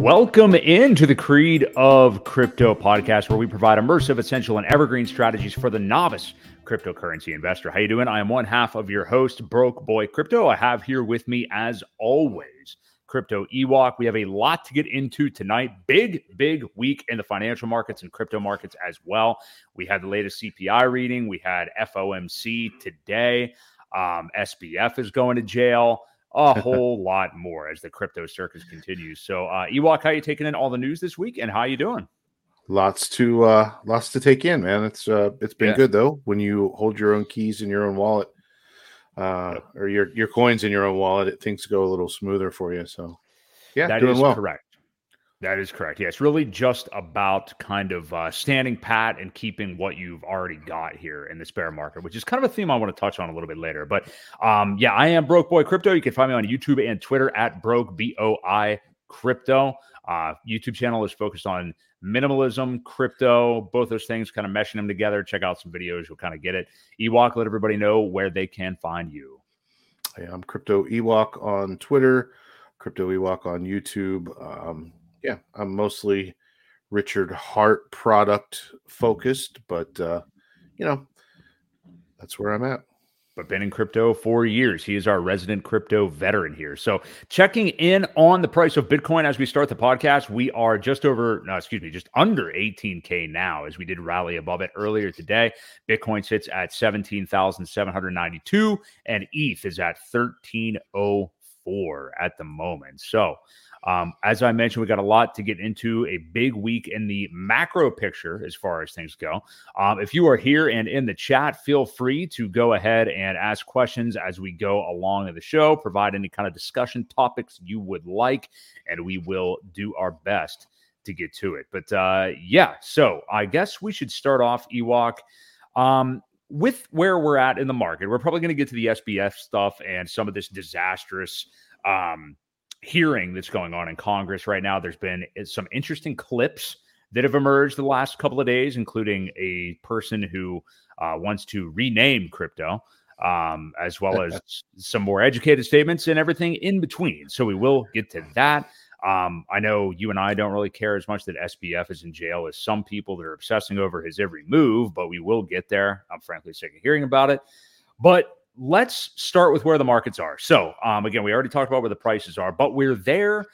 Welcome into the Creed of Crypto podcast, where we provide immersive, essential, and evergreen strategies for the novice cryptocurrency investor. How you doing? I am one half of your host, Broke Boy Crypto. I have here with me, as always, Crypto Ewok. We have a lot to get into tonight. Big, big week in the financial markets and crypto markets as well. We had the latest CPI reading. We had FOMC today. Um, SBF is going to jail a whole lot more as the crypto circus continues. So, uh, Ewok, how you taking in all the news this week, and how you doing? Lots to uh, lots to take in, man. It's uh, it's been yeah. good though when you hold your own keys in your own wallet, uh, or your your coins in your own wallet. It, things go a little smoother for you. So, yeah, that doing well. correct. That is correct. Yeah, it's really just about kind of uh, standing pat and keeping what you've already got here in this bear market, which is kind of a theme I want to touch on a little bit later. But um, yeah, I am Broke Boy Crypto. You can find me on YouTube and Twitter at Broke B O I Crypto. Uh, YouTube channel is focused on minimalism, crypto, both those things, kind of meshing them together. Check out some videos, you'll kind of get it. Ewok, let everybody know where they can find you. I'm Crypto Ewok on Twitter, Crypto Ewok on YouTube. Um, yeah, I'm mostly Richard Heart product focused, but uh, you know, that's where I'm at. But been in crypto for years. He is our resident crypto veteran here. So checking in on the price of Bitcoin as we start the podcast, we are just over, no, excuse me, just under 18K now as we did rally above it earlier today. Bitcoin sits at 17,792 and ETH is at 1304 at the moment. So um, as I mentioned, we got a lot to get into, a big week in the macro picture as far as things go. Um, if you are here and in the chat, feel free to go ahead and ask questions as we go along in the show, provide any kind of discussion topics you would like, and we will do our best to get to it. But uh, yeah, so I guess we should start off, Ewok. Um, with where we're at in the market, we're probably going to get to the SBF stuff and some of this disastrous um, hearing that's going on in Congress right now. There's been eh, some interesting clips that have emerged the last couple of days, including a person who uh, wants to rename crypto, um, as well as some more educated statements and everything in between. So we will get to that. Um, I know you and I don't really care as much that SBF is in jail as some people that are obsessing over his every move, but we will get there. I'm frankly sick of hearing about it. But let's start with where the markets are. So, um, again, we already talked about where the prices are, but we're there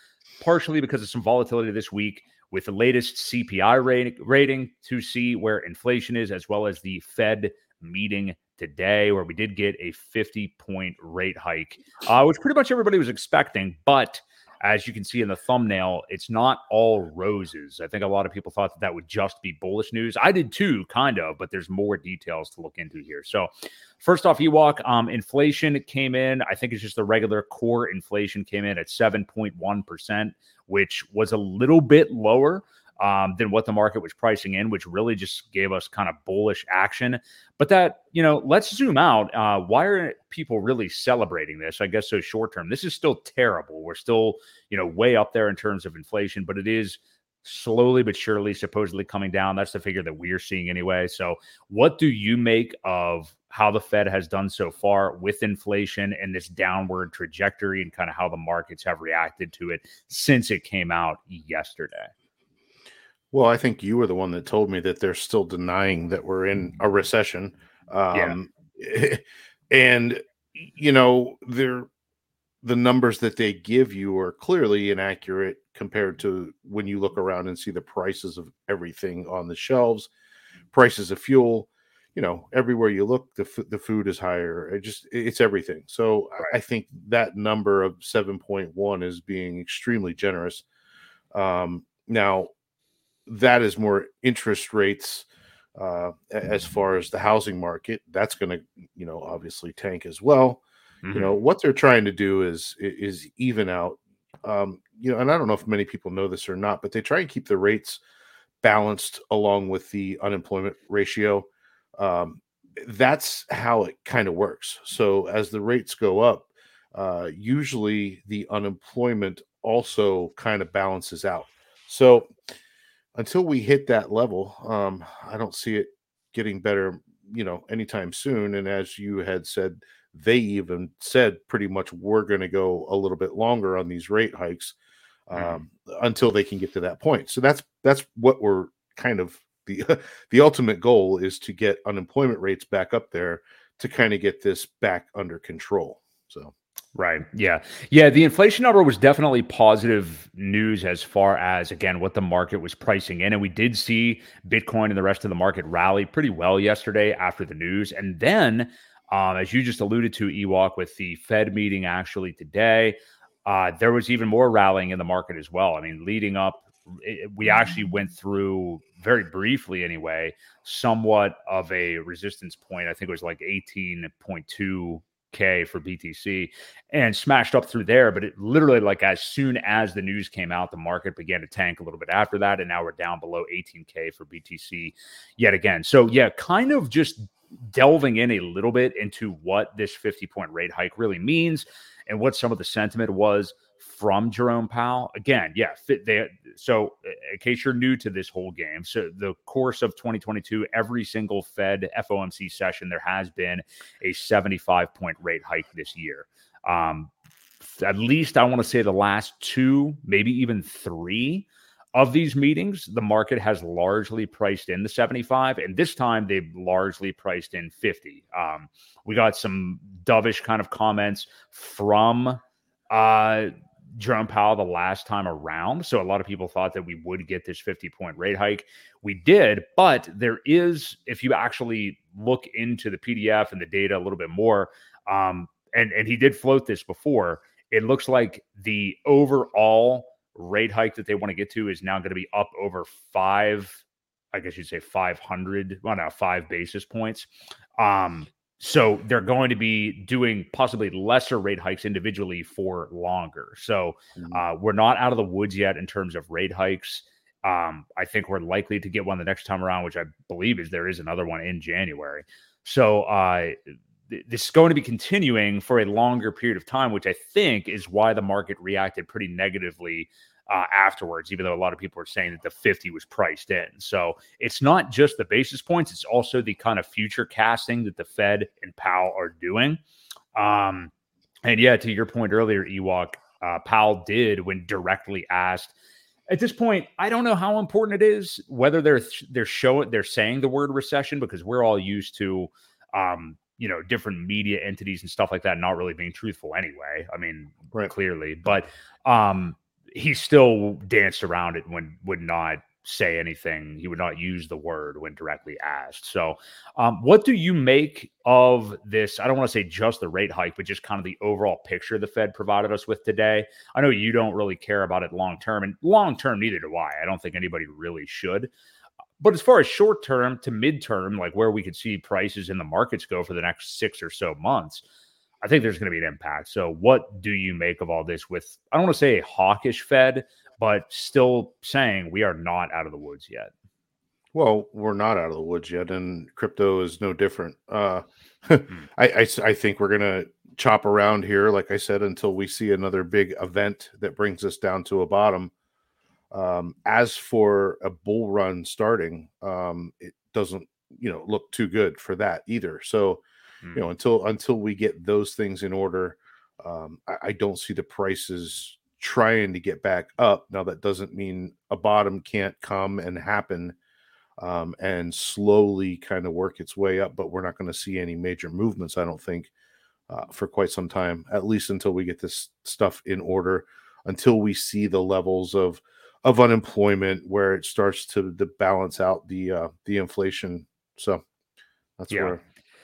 partially because of some volatility this week with the latest CPI rating, rating to see where inflation is, as well as the Fed meeting today, where we did get a 50 point rate hike, uh, which pretty much everybody was expecting. But as you can see in the thumbnail, it's not all roses. I think a lot of people thought that that would just be bullish news. I did too, kind of, but there's more details to look into here. So, first off, Ewok, um, inflation came in. I think it's just the regular core inflation came in at 7.1%, which was a little bit lower um, than what the market was pricing in, which really just gave us kind of bullish action. But that, you know, let's zoom out. Uh, why are people really celebrating this? I guess so short term. This is still terrible. We're still, you know, way up there in terms of inflation, but it is slowly but surely supposedly coming down. That's the figure that we're seeing anyway. So, what do you make of how the Fed has done so far with inflation and this downward trajectory and kind of how the markets have reacted to it since it came out yesterday? Well, I think you were the one that told me that they're still denying that we're in a recession. Um, yeah. and you know, they're the numbers that they give you are clearly inaccurate compared to when you look around and see the prices of everything on the shelves, prices of fuel. You know, everywhere you look, the f- the food is higher. It just it's everything. So right. I think that number of seven point one is being extremely generous. Um, now, that is more interest rates uh, as far as the housing market. That's going to, you know, obviously tank as well. Mm-hmm. You know what they're trying to do is is even out. Um, you know, and I don't know if many people know this or not, but they try and keep the rates balanced along with the unemployment ratio. Um, that's how it kind of works. So as the rates go up, uh, usually the unemployment also kind of balances out. So until we hit that level, um, I don't see it getting better, you know, anytime soon. And as you had said, they even said pretty much we're going to go a little bit longer on these rate hikes mm-hmm. um, mm. until they can get to that point. So that's that's what we're kind of the the ultimate goal is to get unemployment rates back up there to kind of get this back under control. So Right. Yeah. Yeah. The inflation number was definitely positive news as far as, again, what the market was pricing in. And we did see Bitcoin and the rest of the market rally pretty well yesterday after the news. And then, um, as you just alluded to, Ewok, with the Fed meeting actually today, uh, there was even more rallying in the market as well. I mean, leading up, it, we actually went through very briefly anyway, somewhat of a resistance point. I think it was like 18.2 K for BTC and smashed up through there. But it literally, like, as soon as the news came out, the market began to tank a little bit after that. And now we're down below 18K for BTC yet again. So, yeah, kind of just delving in a little bit into what this 50 point rate hike really means and what some of the sentiment was from Jerome Powell. Again, yeah, they, so in case you're new to this whole game, so the course of 2022, every single Fed FOMC session, there has been a 75 point rate hike this year. Um, at least I want to say the last two, maybe even three of these meetings, the market has largely priced in the 75, and this time they've largely priced in 50. Um, we got some dovish kind of comments from uh, Jerome Powell the last time around. So a lot of people thought that we would get this 50 point rate hike. We did, but there is, if you actually look into the PDF and the data a little bit more, um, and, and he did float this before, it looks like the overall rate hike that they want to get to is now going to be up over five, I guess you'd say 500, well, now five basis points. Um, so they're going to be doing possibly lesser rate hikes individually for longer. So mm-hmm. uh, we're not out of the woods yet in terms of rate hikes. Um, I think we're likely to get one the next time around, which I believe is there is another one in January. So uh, th- this is going to be continuing for a longer period of time, which I think is why the market reacted pretty negatively uh, afterwards, even though a lot of people are saying that the 50 was priced in. So it's not just the basis points, it's also the kind of future casting that the Fed and Powell are doing. Um, and yeah, to your point earlier, Ewok, uh, Powell did when directly asked. At this point, I don't know how important it is whether they're they're showing they're saying the word recession because we're all used to um, you know different media entities and stuff like that not really being truthful anyway i mean right. clearly but um he still danced around it when would not say anything. He would not use the word when directly asked. So, um, what do you make of this? I don't want to say just the rate hike, but just kind of the overall picture the Fed provided us with today. I know you don't really care about it long term, and long term, neither do I. I don't think anybody really should. But as far as short term to midterm, like where we could see prices in the markets go for the next six or so months, I think there's going to be an impact. So, what do you make of all this? With I don't want to say hawkish Fed, but still saying we are not out of the woods yet. Well, we're not out of the woods yet, and crypto is no different. Uh, hmm. I, I, I think we're gonna chop around here, like I said, until we see another big event that brings us down to a bottom. Um, as for a bull run starting, um, it doesn't you know look too good for that either. So. You know until until we get those things in order um, I, I, don't see the prices trying to get back up. Now that doesn't mean a bottom can't come and happen um, and slowly kind of work its way up but we're not going to see any major movements i don't think uh, for quite some time at least until we get this stuff in order until we see the levels of of unemployment where it starts to, to balance out the uh, the inflation. So that's yeah. where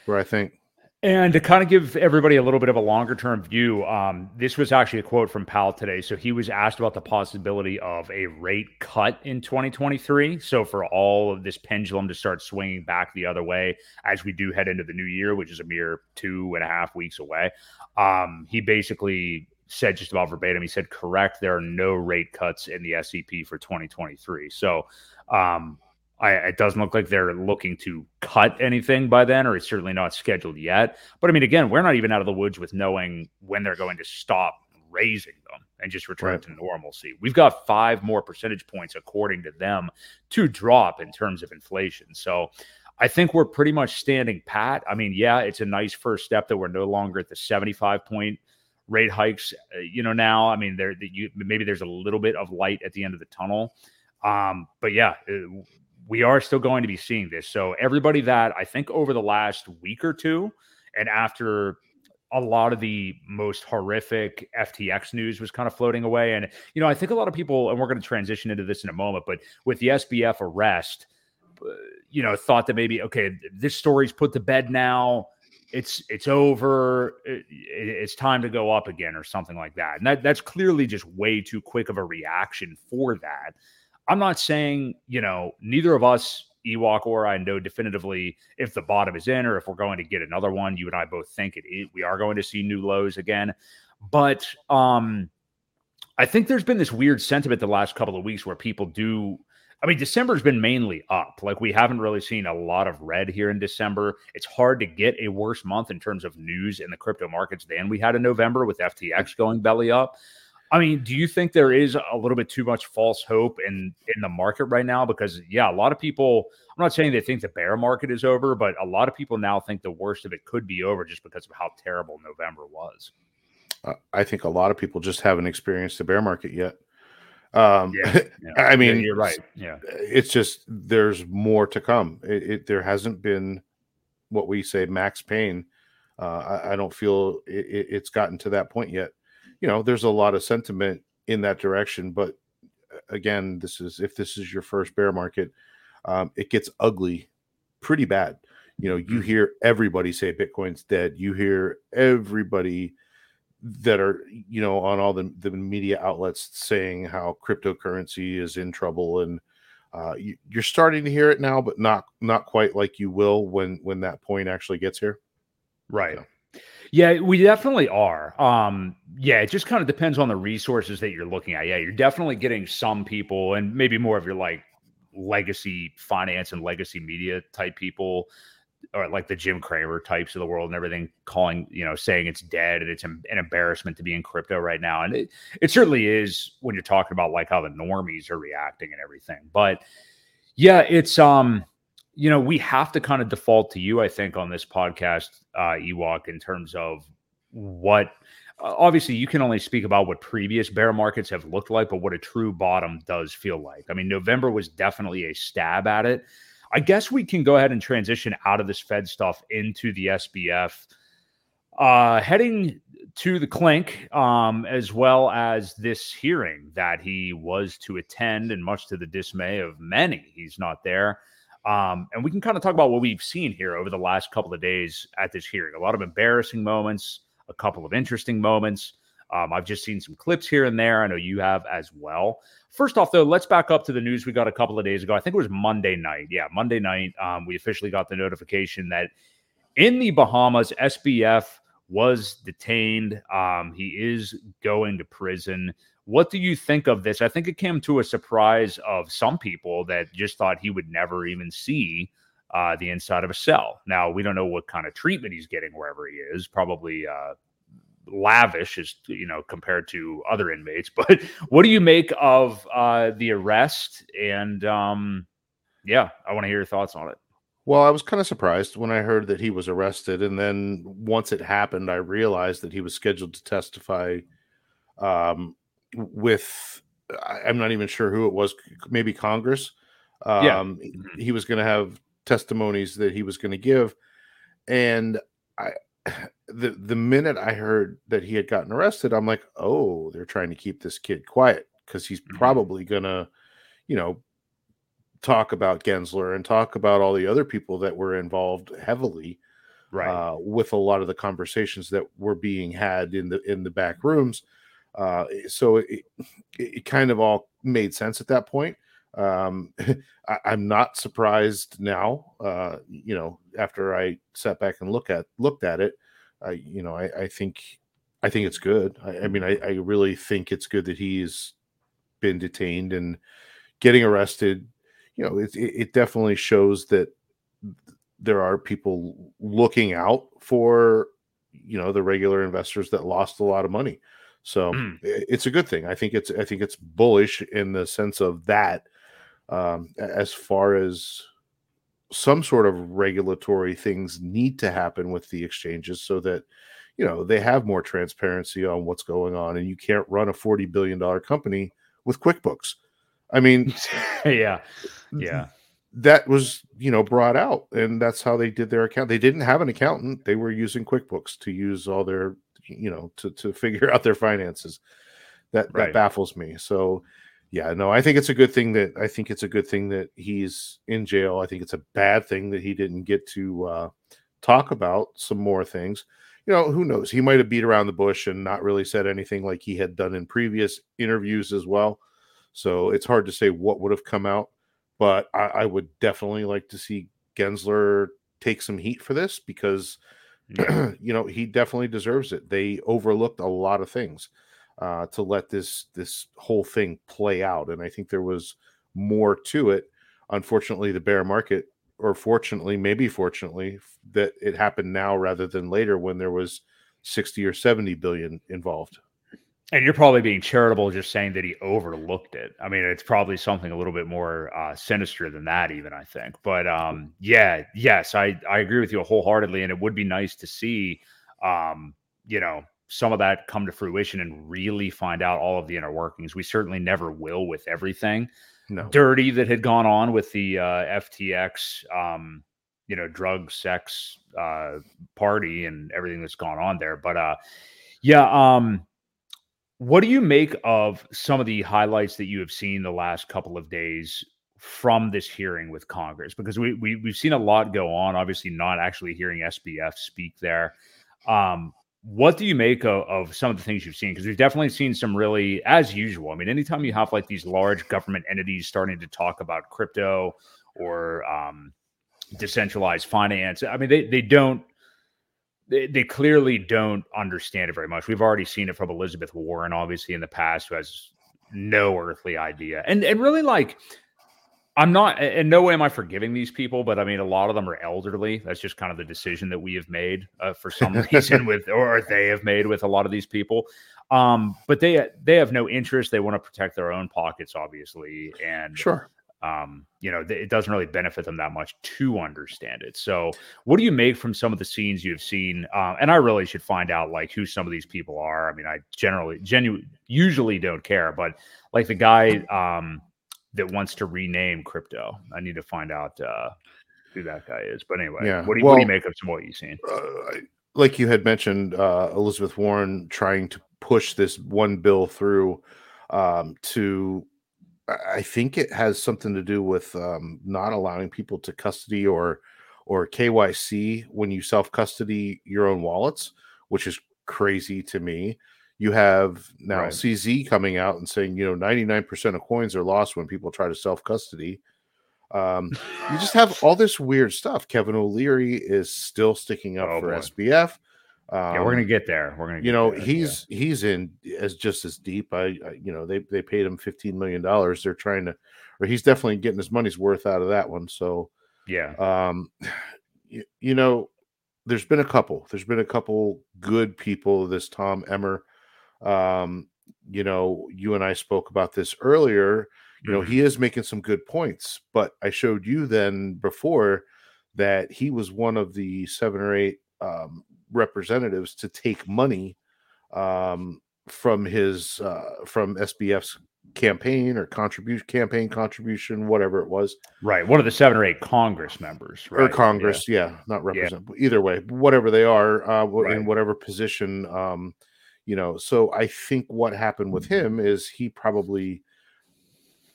where i think and to kind of give everybody a little bit of a longer term view, um, this was actually a quote from Powell today. So he was asked about the possibility of a rate cut in 2023. So for all of this pendulum to start swinging back the other way as we do head into the new year, which is a mere two and a half weeks away, um, he basically said just about verbatim, he said, correct, there are no rate cuts in the SEP for 2023. So, um, I, it doesn't look like they're looking to cut anything by then, or it's certainly not scheduled yet. But I mean, again, we're not even out of the woods with knowing when they're going to stop raising them and just return right. to normalcy. We've got five more percentage points, according to them, to drop in terms of inflation. So I think we're pretty much standing pat. I mean, yeah, it's a nice first step that we're no longer at the 75 point rate hikes. Uh, you know, now I mean, there you, maybe there's a little bit of light at the end of the tunnel. Um, but yeah, uh, we are still going to be seeing this. So everybody that I think over the last week or two, and after a lot of the most horrific FTX news was kind of floating away. And, you know, I think a lot of people, and we're going to transition into this in a moment, but with the SBF arrest, uh, you know, thought that maybe, okay, this story's put to bed now. It's it's over. It, it's time to go up again, or something like that. And that that's clearly just way too quick of a reaction for that. I'm not saying, you know, neither of us Ewok or I know definitively if the bottom is in or if we're going to get another one. You and I both think it we are going to see new lows again. But um I think there's been this weird sentiment the last couple of weeks where people do I mean, December's been mainly up. Like we haven't really seen a lot of red here in December. It's hard to get a worse month in terms of news in the crypto markets than we had in November with FTX going belly up. I mean, do you think there is a little bit too much false hope in in the market right now? Because yeah, a lot of people. I'm not saying they think the bear market is over, but a lot of people now think the worst of it could be over just because of how terrible November was. Uh, I think a lot of people just haven't experienced the bear market yet. Um, yeah, yeah. I mean, yeah, you're right. Yeah, it's just there's more to come. It, it there hasn't been what we say max pain. Uh, I, I, don't feel it, it's gotten to that point yet you know, there's a lot of sentiment in that direction. But uh, again, this is if this is your first bear market, um, it gets ugly pretty bad. You know, you mm-hmm. hear everybody say Bitcoin's dead. You hear everybody that are you know on all the, the media outlets saying how cryptocurrency is in trouble and uh, you, are starting to hear it now but not not quite like you will when when that point actually gets here right so. Yeah, we definitely are. Um, yeah, it just kind of depends on the resources that you're looking at. Yeah, you're definitely getting some people, and maybe more of your like legacy finance and legacy media type people, or like the Jim Cramer types of the world and everything, calling you know saying it's dead and it's an embarrassment to be in crypto right now, and it it certainly is when you're talking about like how the normies are reacting and everything. But yeah, it's um you know, we have to kind of default to you, I think, on this podcast, uh, Ewok, in terms of what obviously you can only speak about what previous bear markets have looked like, but what a true bottom does feel like. I mean, November was definitely a stab at it. I guess we can go ahead and transition out of this Fed stuff into the SBF. Uh, heading to the clink, um, as well as this hearing that he was to attend, and much to the dismay of many, he's not there. Um, and we can kind of talk about what we've seen here over the last couple of days at this hearing. A lot of embarrassing moments, a couple of interesting moments. Um, I've just seen some clips here and there. I know you have as well. First off, though, let's back up to the news we got a couple of days ago. I think it was Monday night. Yeah, Monday night. Um, we officially got the notification that in the Bahamas, SBF was detained. Um, he is going to prison. What do you think of this? I think it came to a surprise of some people that just thought he would never even see uh, the inside of a cell. Now, we don't know what kind of treatment he's getting wherever he is, probably uh, lavish as you know compared to other inmates but what do you make of uh the arrest and um yeah i want to hear your thoughts on it well i was kind of surprised when i heard that he was arrested and then once it happened i realized that he was scheduled to testify um with I'm not even sure who it was, maybe Congress. Um, yeah. Mm-hmm. he was going to have testimonies that he was going to give, and I the the minute I heard that he had gotten arrested, I'm like, oh, they're trying to keep this kid quiet because he's mm-hmm. probably gonna, you know, talk about Gensler and talk about all the other people that were involved heavily, right, uh, with a lot of the conversations that were being had in the in the back rooms. Uh, so it, it kind of all made sense at that point. Um, I, am not surprised now. Uh, you know, after I sat back and look at looked at it, I you know I, I think I think it's good. I, I mean, I, I really think it's good that he's been detained and getting arrested. You know, it, it definitely shows that there are people looking out for you know the regular investors that lost a lot of money so mm. it's a good thing. I think it's I think it's bullish in the sense of that. Um, as far as some sort of regulatory things need to happen with the exchanges so that you know they have more transparency on what's going on and you can't run a 40 billion dollar company with quickbooks i mean yeah yeah that was you know brought out and that's how they did their account they didn't have an accountant they were using quickbooks to use all their you know to to figure out their finances. That right. that baffles me. So yeah no i think it's a good thing that i think it's a good thing that he's in jail. I think it's a bad thing that he didn't get to uh talk about some more things. You know who knows? He might have beat around the bush and not really said anything like he had done in previous interviews as well. So it's hard to say what would have come out but I, I would definitely like to see Gensler take some heat for this because. you know he definitely deserves it. They overlooked a lot of things uh, to let this this whole thing play out, and I think there was more to it. Unfortunately, the bear market, or fortunately, maybe fortunately, that it happened now rather than later when there was sixty or seventy billion involved. And you're probably being charitable just saying that he overlooked it. I mean, it's probably something a little bit more uh, sinister than that, even I think. But um, yeah, yes, I I agree with you wholeheartedly, and it would be nice to see, um, you know, some of that come to fruition and really find out all of the inner workings. We certainly never will with everything no. dirty that had gone on with the uh, FTX, um, you know, drug, sex uh, party and everything that's gone on there. But uh, yeah. Um, what do you make of some of the highlights that you have seen the last couple of days from this hearing with Congress? Because we, we we've seen a lot go on. Obviously, not actually hearing SBF speak there. Um, what do you make of, of, some of the things you've seen? Because we've definitely seen some really, as usual. I mean, anytime you have like these large government entities starting to talk about crypto or um, decentralized finance, I mean, they they don't they, they clearly don't understand it very much. We've already seen it from Elizabeth Warren, obviously, in the past, who has no earthly idea. And and really like I'm not in no way am I forgiving these people, but I mean a lot of them are elderly. That's just kind of the decision that we have made uh, for some reason with or they have made with a lot of these people. Um, but they they have no interest. They want to protect their own pockets, obviously. And sure um, you know, it doesn't really benefit them that much to understand it. So, what do you make from some of the scenes you've seen? Uh, and I really should find out like who some of these people are. I mean, I generally, genuinely, usually don't care, but like the guy um, that wants to rename crypto, I need to find out uh, who that guy is. But anyway, yeah. what, do you, well, what do you make of some what you've seen? Uh, like you had mentioned, uh, Elizabeth Warren trying to push this one bill through um, to I think it has something to do with um, not allowing people to custody or or KYC when you self custody your own wallets, which is crazy to me. You have now right. CZ coming out and saying, you know, 99% of coins are lost when people try to self custody. Um, you just have all this weird stuff. Kevin O'Leary is still sticking up oh, for boy. SBF. Um, yeah, we're gonna get there. We're gonna, you know, there, he's yeah. he's in as just as deep. I, I, you know, they they paid him fifteen million dollars. They're trying to, or he's definitely getting his money's worth out of that one. So, yeah, um, you, you know, there's been a couple. There's been a couple good people. This Tom Emmer, um, you know, you and I spoke about this earlier. You know, mm-hmm. he is making some good points, but I showed you then before that he was one of the seven or eight um, representatives to take money um, from his uh, from SBF's campaign or contribution campaign contribution, whatever it was. Right, one of the seven or eight Congress members, right? or Congress, yeah, yeah not represent. Yeah. Either way, whatever they are, uh, right. in whatever position, um, you know. So I think what happened with him is he probably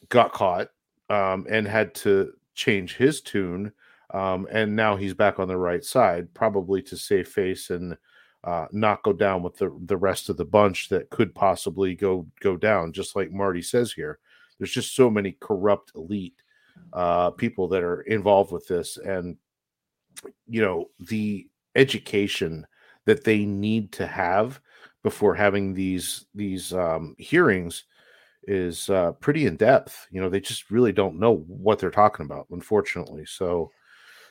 got caught um, and had to change his tune um, and now he's back on the right side, probably to save face and uh, not go down with the the rest of the bunch that could possibly go go down. Just like Marty says here, there's just so many corrupt elite uh, people that are involved with this, and you know the education that they need to have before having these these um, hearings is uh, pretty in depth. You know, they just really don't know what they're talking about, unfortunately. So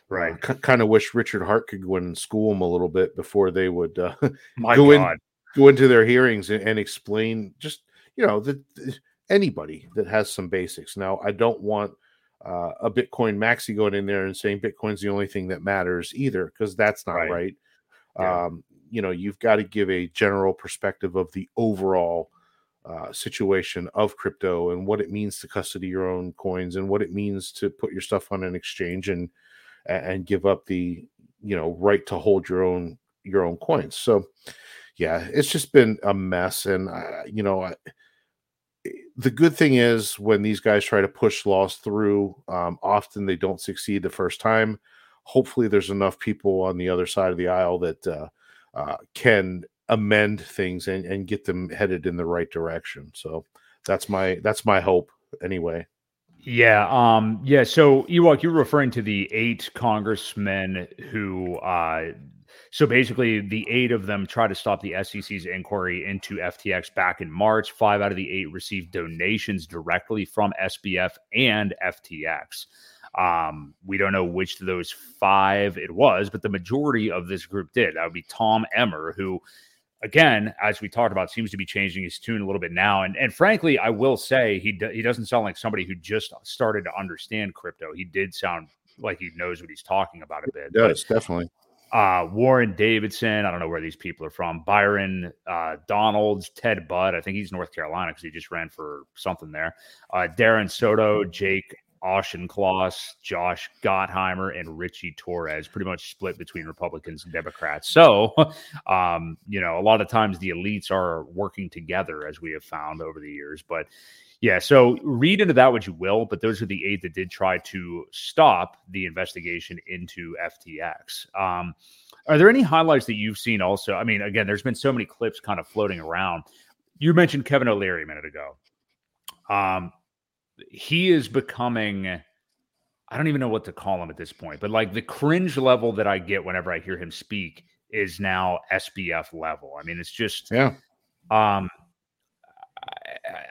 Right. C- kind of wish Richard Heart could go in and school them a little bit before they would uh, My go God. in go into their hearings and, and explain just you know that anybody that has some basics. Now, I don't want uh, a Bitcoin maxi going in there and saying Bitcoin's the only thing that matters either, because that's not right. right. Yeah. Um, you know, you've got to give a general perspective of the overall uh, situation of crypto and what it means to custody your own coins and what it means to put your stuff on an exchange and and give up the you know right to hold your own your own coins. So yeah, it's just been a mess, and uh, you know. I, the good thing is when these guys try to push laws through, um, often they don't succeed the first time. Hopefully, there's enough people on the other side of the aisle that uh, uh, can amend things and, and get them headed in the right direction. So that's my that's my hope anyway. Yeah, um, yeah. So Ewok, you're referring to the eight congressmen who uh, so basically, the eight of them tried to stop the SEC's inquiry into FTX back in March. Five out of the eight received donations directly from SBF and FTX. Um, we don't know which of those five it was, but the majority of this group did. That would be Tom Emmer, who, again, as we talked about, seems to be changing his tune a little bit now. And and frankly, I will say he do, he doesn't sound like somebody who just started to understand crypto. He did sound like he knows what he's talking about a bit. Does definitely uh, Warren Davidson. I don't know where these people are from. Byron uh, Donalds, Ted Budd. I think he's North Carolina because he just ran for something there. Uh, Darren Soto, Jake Auchincloss, Josh Gottheimer, and Ritchie Torres, pretty much split between Republicans and Democrats. So, um, you know, a lot of times the elites are working together, as we have found over the years. But yeah, so read into that what you will, but those are the eight that did try to stop the investigation into FTX. Um, are there any highlights that you've seen also? I mean, again, there's been so many clips kind of floating around. You mentioned Kevin O'Leary a minute ago. Um, he is becoming, I don't even know what to call him at this point, but like the cringe level that I get whenever I hear him speak is now SBF level. I mean, it's just, yeah. Um,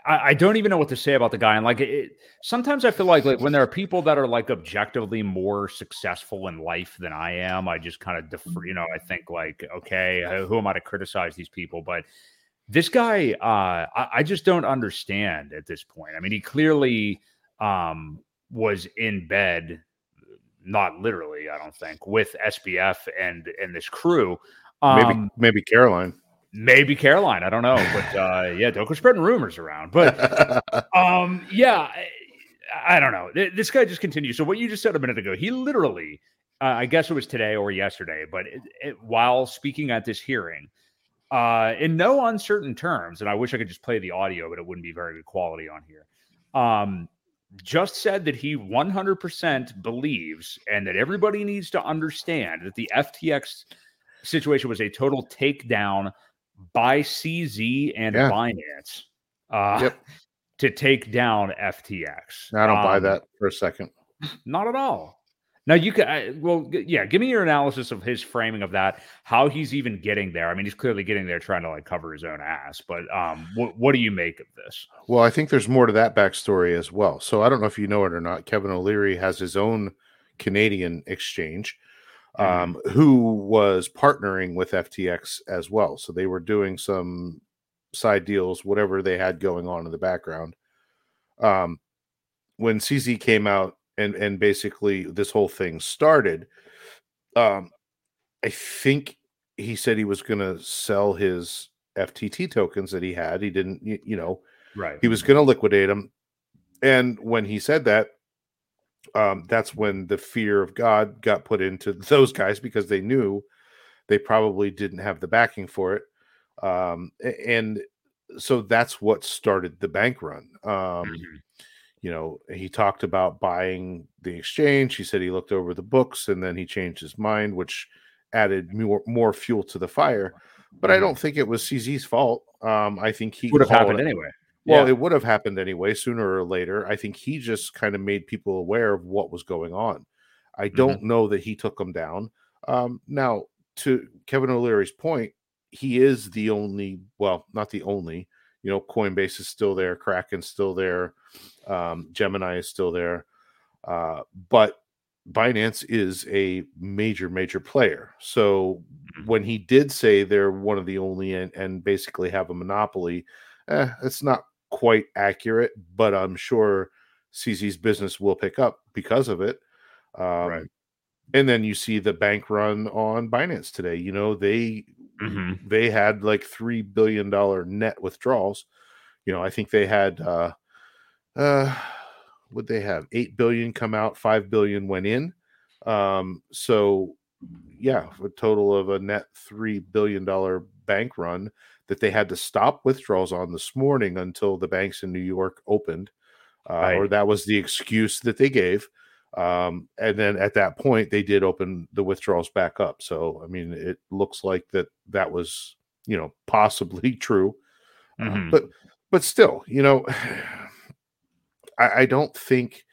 I, I, don't even know what to say about the guy. And like, it, sometimes I feel like like when there are people that are like objectively more successful in life than I am, I just kind of defer. You know, I think like, okay, who am I to criticize these people? But this guy, uh, I, I just don't understand at this point. I mean, he clearly um, was in bed, not literally, I don't think, with SBF and and this crew. Um, maybe maybe Caroline maybe Caroline. I don't know, but uh, yeah, don't go spreading rumors around. But um, yeah, I, I, don't know. This guy just continues. So what you just said a minute ago, he literally, uh, I guess it was today or yesterday, but it, it, while speaking at this hearing, uh, in no uncertain terms, and I wish I could just play the audio, but it wouldn't be very good quality on here. Um, just said that he 100% believes and that everybody needs to understand that the FTX situation was a total takedown by CZ and yeah. Binance uh, yep. to take down FTX. I don't um, buy that for a second. Not at all. Now you can, well, yeah. Give me your analysis of his framing of that. How he's even getting there. I mean, he's clearly getting there, trying to like cover his own ass. But um, what what do you make of this? Well, I think there's more to that backstory as well. So I don't know if you know it or not. Kevin O'Leary has his own Canadian exchange um, who was partnering with FTX as well. So they were doing some side deals, whatever they had going on in the background. Um, when CZ came out and and basically this whole thing started, um, I think he said he was going to sell his FTT tokens that he had. He didn't, you, you know, right. He was going to liquidate them. And when he said that, um, that's when the fear of God got put into those guys because they knew they probably didn't have the backing for it. Um, and so that's what started the bank run. Um, mm-hmm. You know, he talked about buying the exchange. He said he looked over the books and then he changed his mind, which added more, more fuel to the fire. But mm-hmm. I don't think it was CZ's fault. Um, I think he would have happened anyway. Well, yeah. it would have happened anyway, sooner or later. I think he just kind of made people aware of what was going on. I don't mm-hmm. know that he took them down. Um, now, to Kevin O'Leary's point, he is the only, well, not the only, you know, Coinbase is still there, Kraken's still there, um, Gemini is still there. Uh, but Binance is a major, major player. So mm-hmm. when he did say they're one of the only and, and basically have a monopoly, eh, it's not quite accurate, but I'm sure CZ's business will pick up because of it. Um, right. And then you see the bank run on Binance today. You know they mm-hmm. they had like three billion dollar net withdrawals. You know I think they had uh, uh, would they have eight billion come out, five billion went in. Um, so yeah, a total of a net three billion dollar bank run that they had to stop withdrawals on this morning until the banks in New York opened, uh, right. or that was the excuse that they gave. Um, and then at that point, they did open the withdrawals back up. So, I mean, it looks like that that was, you know, possibly true. Uh, mm-hmm. Uh, but, but still, you know, I, I don't think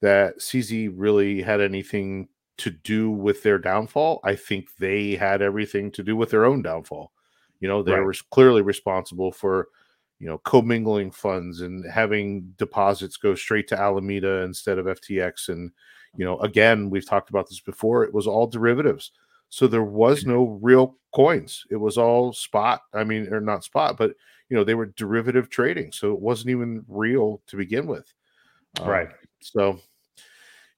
that CZ really had anything to do with their downfall. I think they had everything to do with their own downfall. You know, they right. were clearly responsible for, you know, commingling funds and having deposits go straight to Alameda instead of FTX. And, you know, again, we've talked about this before, it was all derivatives. So there was mm-hmm. no real coins. It was all spot. I mean, or not spot, but, you know, they were derivative trading. So it wasn't even real to begin with. Right. Um, so,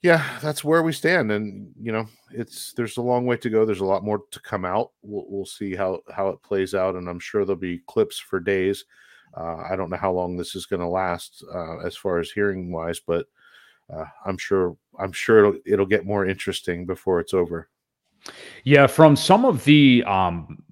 yeah, that's where we stand, and you know, it's there's a long way to go. There's a lot more to come out. We'll, we'll see how how it plays out, and I'm sure there'll be clips for days. Uh, I don't know how long this is going to last uh, as far as hearing wise, but uh, I'm sure I'm sure it'll it'll get more interesting before it's over. Yeah, from some of the um,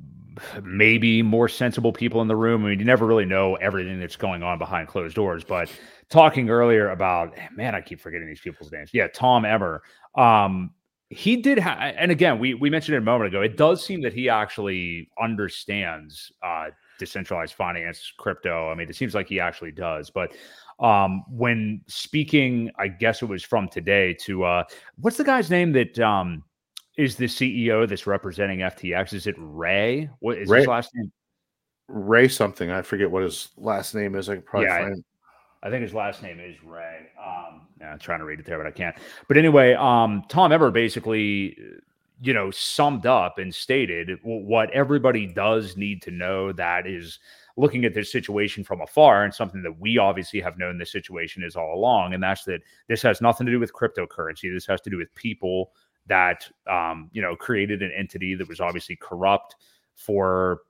maybe more sensible people in the room. I mean, you never really know everything that's going on behind closed doors, but talking earlier about man, I keep forgetting these people's names. Yeah, Tom Emmer. Um, he did have, and again, we we mentioned it a moment ago. It does seem that he actually understands uh, decentralized finance, crypto. I mean, it seems like he actually does. But um, when speaking, I guess it was from today to uh, what's the guy's name that um, is the CEO that's representing FTX? Is it Ray? What is Ray, his last name? Ray something. I forget what his last name is. I can probably yeah, find. I think his last name is Ray. Um, yeah, I'm trying to read it there, but I can't. But anyway, um, Tom Emmer basically, you know, summed up and stated what everybody does need to know that is looking at this situation from afar and something that we obviously have known this situation is all along. And that's that this has nothing to do with cryptocurrency. This has to do with people that, um, you know, created an entity that was obviously corrupt for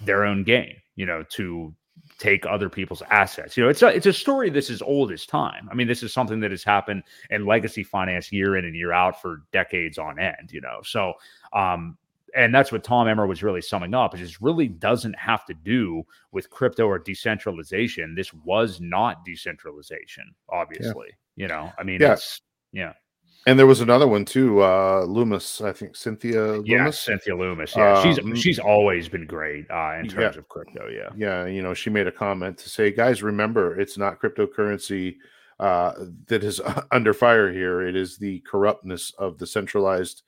their own gain, you know, to take other people's assets. You know, it's a it's a story this is old as time. I mean, this is something that has happened in legacy finance year in and year out for decades on end, you know. So um and that's what Tom Emmer was really summing up. It just really doesn't have to do with crypto or decentralization. This was not decentralization, obviously. Yeah. You know, I mean, yeah. yeah. And there was another one too, uh Lummis, I think Cynthia Lummis. Yeah, Cynthia Lummis. Yeah, um, she's she's always been great uh, in terms yeah. of crypto. Yeah, yeah. You know, she made a comment to say, guys, remember, it's not cryptocurrency uh, that is under fire here. It is the corruptness of the centralized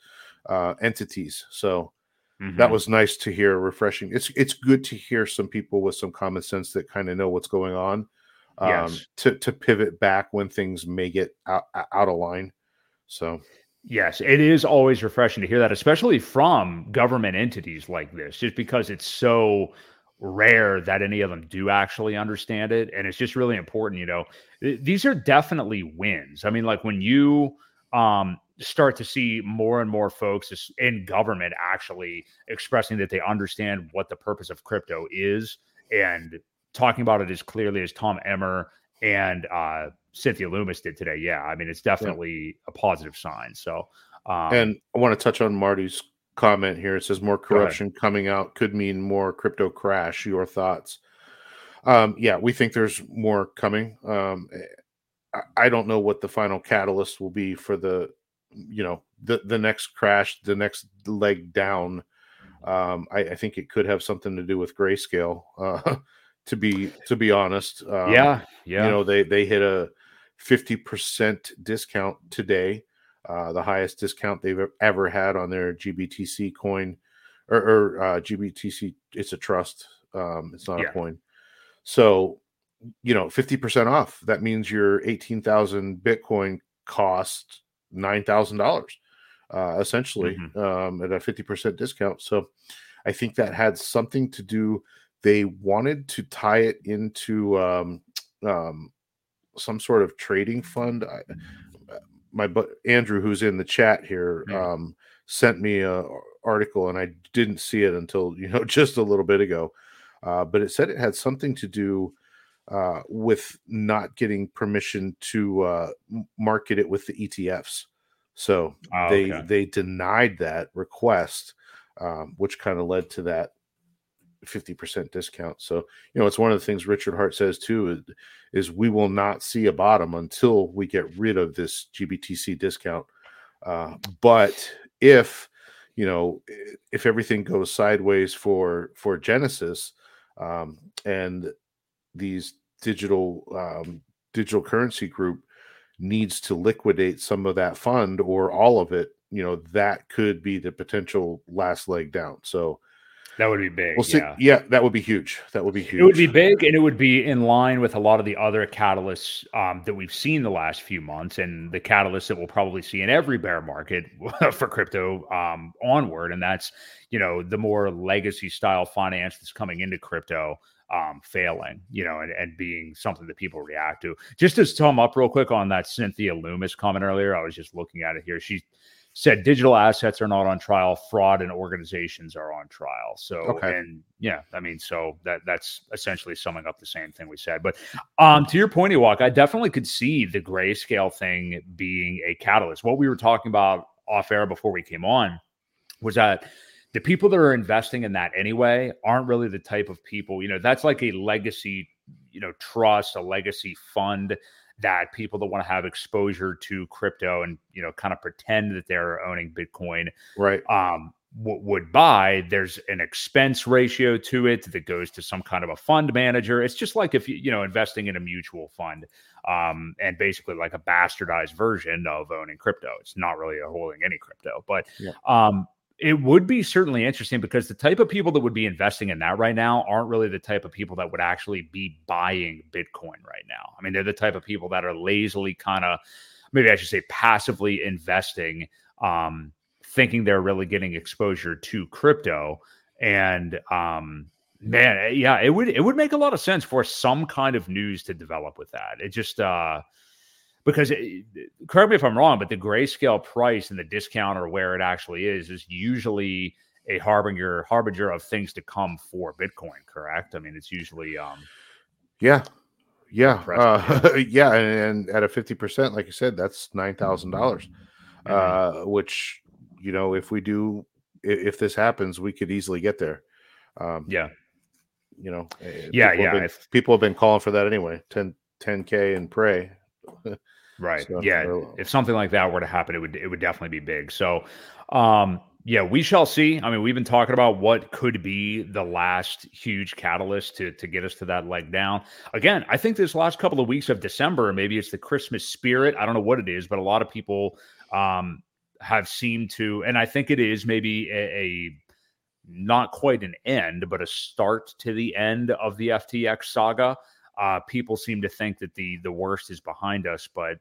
uh, entities. So mm-hmm. that was nice to hear, refreshing. It's it's good to hear some people with some common sense that kind of know what's going on. Um, yes. to to pivot back when things may get out, out of line. So, yes, it is always refreshing to hear that, especially from government entities like this, just because it's so rare that any of them do actually understand it. And it's just really important, you know, these are definitely wins. I mean, like when you, um, start to see more and more folks in government actually expressing that they understand what the purpose of crypto is and talking about it as clearly as Tom Emmer and uh, Cynthia Lummis did today. Yeah, I mean, it's definitely yeah. a positive sign. So, um, and I want to touch on Marty's comment here. It says more corruption coming out could mean more crypto crash. Your thoughts? Um, yeah, we think there's more coming. Um, I, I don't know what the final catalyst will be for the, you know, the the next crash, the next leg down. Um, I, I think it could have something to do with grayscale. Uh, to be to be honest. Um, yeah, yeah. You know, they they hit a fifty percent discount today, uh, the highest discount they've ever had on their GBTC coin, or, or uh, GBTC. It's a trust. Um, it's not yeah. a coin. So, you know, fifty percent off. That means your eighteen thousand Bitcoin cost nine thousand dollars, uh, essentially, mm-hmm. um, at a fifty percent discount. So, I think that had something to do they wanted to tie it into um, um, some sort of trading fund. I, my but Andrew, who's in the chat here, um, sent me a article, and I didn't see it until you know just a little bit ago. Uh, but it said it had something to do uh, with not getting permission to uh, market it with the ETFs. So oh, they okay. they denied that request, um, which kind of led to that 50% discount. So, you know, it's one of the things Richard Heart says too is, is we will not see a bottom until we get rid of this GBTC discount. Uh, but if, you know, if everything goes sideways for for Genesis um, and these digital um, digital currency group needs to liquidate some of that fund or all of it, you know, that could be the potential last leg down. So, that would be big. We'll see. Yeah. yeah, that would be huge. That would be huge. It would be big, and it would be in line with a lot of the other catalysts um, that we've seen the last few months, and the catalysts that we'll probably see in every bear market for crypto um, onward. And that's you know the more legacy style finance that's coming into crypto. Um, failing, you know, and, and being something that people react to. Just to sum up real quick on that Cynthia Lummis comment earlier, I was just looking at it here. She said digital assets are not on trial, fraud and organizations are on trial. So, okay. and yeah, I mean, so that that's essentially summing up the same thing we said. But um, to your point, Ewok, I definitely could see the grayscale thing being a catalyst. What we were talking about off air before we came on was that the people that are investing in that anyway aren't really the type of people, you know, that's like a legacy, you know, trust, a legacy fund that people that want to have exposure to crypto and you know kind of pretend that they're owning bitcoin right. um w- would buy there's an expense ratio to it that goes to some kind of a fund manager. It's just like if you you know investing in a mutual fund um and basically like a bastardized version of owning crypto. It's not really holding any crypto but yeah. um it would be certainly interesting because the type of people that would be investing in that right now aren't really the type of people that would actually be buying Bitcoin right now. I mean, they're the type of people that are lazily kind of, maybe I should say, passively investing, um, thinking they're really getting exposure to crypto. And um, man, yeah, it would it would make a lot of sense for some kind of news to develop with that. It just uh because it, correct me if I'm wrong, but the grayscale price and the discount or where it actually is is usually a harbinger harbinger of things to come for Bitcoin. Correct? I mean, it's usually um, yeah, yeah, uh, yeah, and, and, at a fifty percent, like you said, that's nine thousand dollars, mm-hmm. uh, which you know, if we do, if this happens, we could easily get there. Um, yeah, you know, eh, yeah, yeah. Been, people have been calling for that anyway. 10 10k and pray. Right. So, yeah. If something like that were to happen, it would it would definitely be big. So, um, yeah, we shall see. I mean, we've been talking about what could be the last huge catalyst to to get us to that leg down. Again, I think this last couple of weeks of December, maybe it's the Christmas spirit. I don't know what it is, but a lot of people um, have seemed to, and I think it is maybe a, a not quite an end, but a start to the end of the FTX saga. Uh, people seem to think that the the worst is behind us, but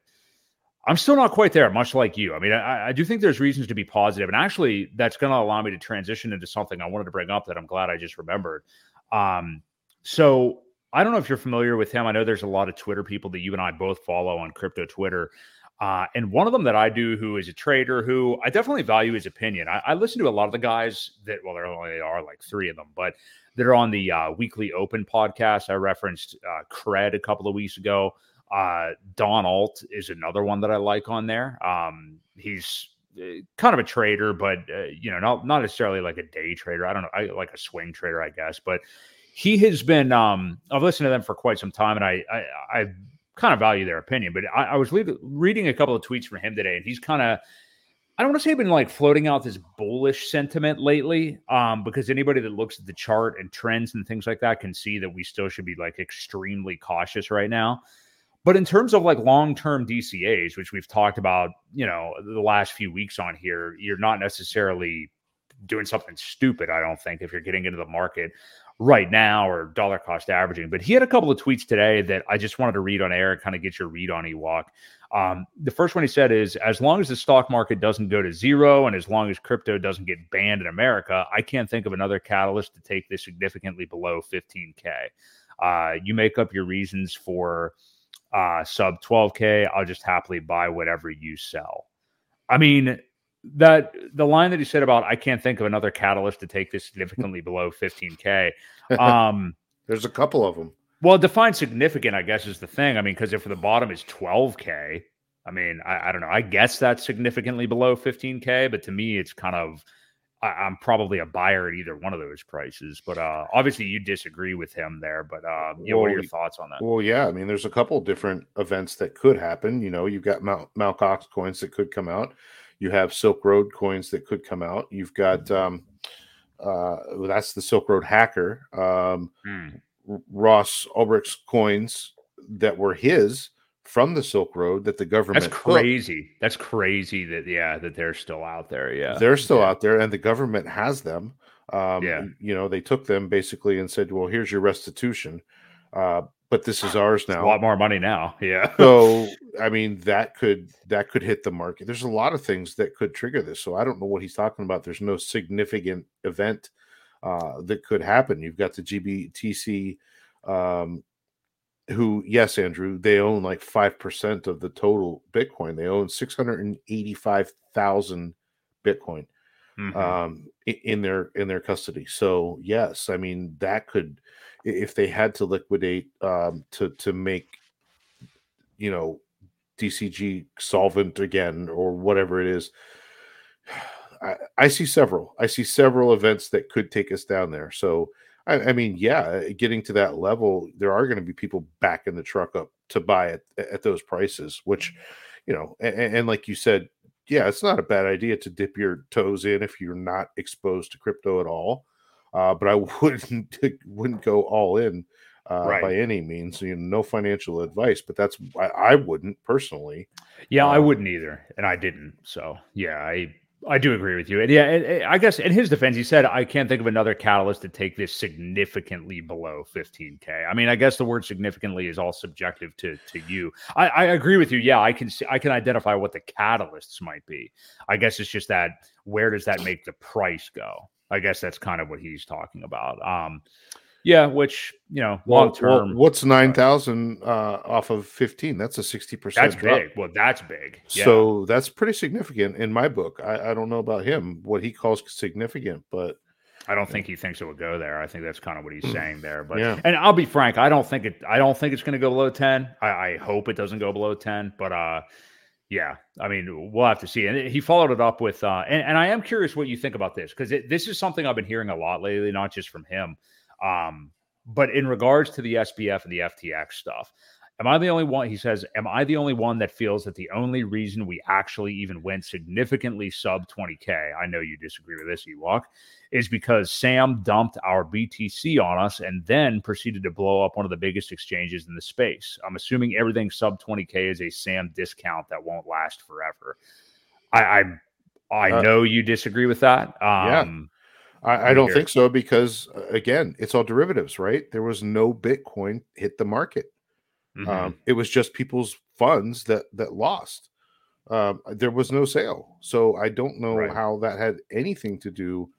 I'm still not quite there. Much like you, I mean, I, I do think there's reasons to be positive, and actually, that's going to allow me to transition into something I wanted to bring up that I'm glad I just remembered. Um, so I don't know if you're familiar with him. I know there's a lot of Twitter people that you and I both follow on crypto Twitter. Uh, and one of them that I do, who is a trader, who I definitely value his opinion. I, I listen to a lot of the guys that, well, there only are like three of them, but that are on the uh, weekly open podcast. I referenced uh, Cred a couple of weeks ago. Uh, DonAlt is another one that I like on there. Um, he's uh, kind of a trader, but uh, you know, not not necessarily like a day trader. I don't know, I like a swing trader, I guess. But he has been. Um, I've listened to them for quite some time, and I I, I kind of value their opinion. But I, I was reading a couple of tweets from him today, and he's kind of I don't want to say been like floating out this bullish sentiment lately, um, because anybody that looks at the chart and trends and things like that can see that we still should be like extremely cautious right now. But in terms of like long term DCAs, which we've talked about, you know, the last few weeks on here, you're not necessarily doing something stupid, I don't think, if you're getting into the market right now or dollar cost averaging. But he had a couple of tweets today that I just wanted to read on air and kind of get your read on Ewok. Um, the first one he said is as long as the stock market doesn't go to zero and as long as crypto doesn't get banned in America, I can't think of another catalyst to take this significantly below 15K. Uh, you make up your reasons for uh, sub 12K, I'll just happily buy whatever you sell. I mean, that the line that he said about I can't think of another catalyst to take this significantly below 15K. Um, There's a couple of them. Well, define significant, I guess, is the thing. I mean, because if the bottom is 12K, I mean, I, I, don't know. I guess that's significantly below 15K, but to me, it's kind of, I, am probably a buyer at either one of those prices. But uh, obviously, you disagree with him there. But uh, you know, well, what are your thoughts on that? Well, yeah. I mean, there's a couple different events that could happen. You know, you've got Mount, Mount Gox coins that could come out, you have Silk Road coins that could come out. You've got, um, uh, that's the Silk Road hacker. Um, mm Ross Ulbricht's coins that were his from the Silk Road that the government. That's crazy. Took. That's crazy that yeah that they're still out there. Yeah, they're still yeah. out there, and the government has them. Um, yeah, you know they took them basically and said, "Well, here's your restitution." Uh, but this is ours now. a lot more money now. Yeah. so I mean that could that could hit the market. There's a lot of things that could trigger this. So I don't know what he's talking about. There's no significant event uh, that could happen. You've got the GBTC, um, who, yes, Andrew, they own like 5% of the total Bitcoin. They own 685,000 Bitcoin mm-hmm. um, in their in their custody. So yes, I mean that could, if they had to liquidate um, to to make, you know, DCG solvent again or whatever it is, I, I, see several. I see several events that could take us down there. So, I, I mean, yeah, getting to that level, there are going to be people backing the truck up to buy it at those prices, which, you know, and, and like you said, yeah, it's not a bad idea to dip your toes in if you're not exposed to crypto at all. Uh, but I wouldn't wouldn't go all in uh, right. by any means. You know, no financial advice, but that's I, I wouldn't personally. Yeah, I um, wouldn't either, and I didn't. So yeah, I I do agree with you. And yeah, I guess in his defense, he said, I can't think of another catalyst to take this significantly below 15K. I mean, I guess the word significantly is all subjective to, to you. I, I agree with you. Yeah, I can see, I can identify what the catalysts might be. I guess it's just that where does that make the price go? I guess that's kind of what he's talking about. Um, yeah, which you know, long term. Well, what's nine thousand uh, off of fifteen? That's a sixty percent. That's drop. big. Well, that's big. Yeah. So that's pretty significant in my book. I, I don't know about him, what he calls significant, but I don't think he thinks it would go there. I think that's kind of what he's hmm. saying there. But yeah. and I'll be frank, I don't think it. I don't think it's going to go below ten. I, I hope it doesn't go below ten. But uh, yeah, I mean, we'll have to see. And he followed it up with, uh, and, and I am curious what you think about this because this is something I've been hearing a lot lately, not just from him. Um, but in regards to the SBF and the FTX stuff, am I the only one? He says, Am I the only one that feels that the only reason we actually even went significantly sub 20K? I know you disagree with this, Ewok, is because Sam dumped our BTC on us and then proceeded to blow up one of the biggest exchanges in the space. I'm assuming everything sub 20K is a Sam discount that won't last forever. I, I I uh, know you disagree with that. Um, I, I don't think so because uh, again, it's all derivatives, right? There was no Bitcoin hit the market. Mm-hmm. Um, it was just people's funds that that lost. Um, there was no sale, so I don't know right. how that had anything to do.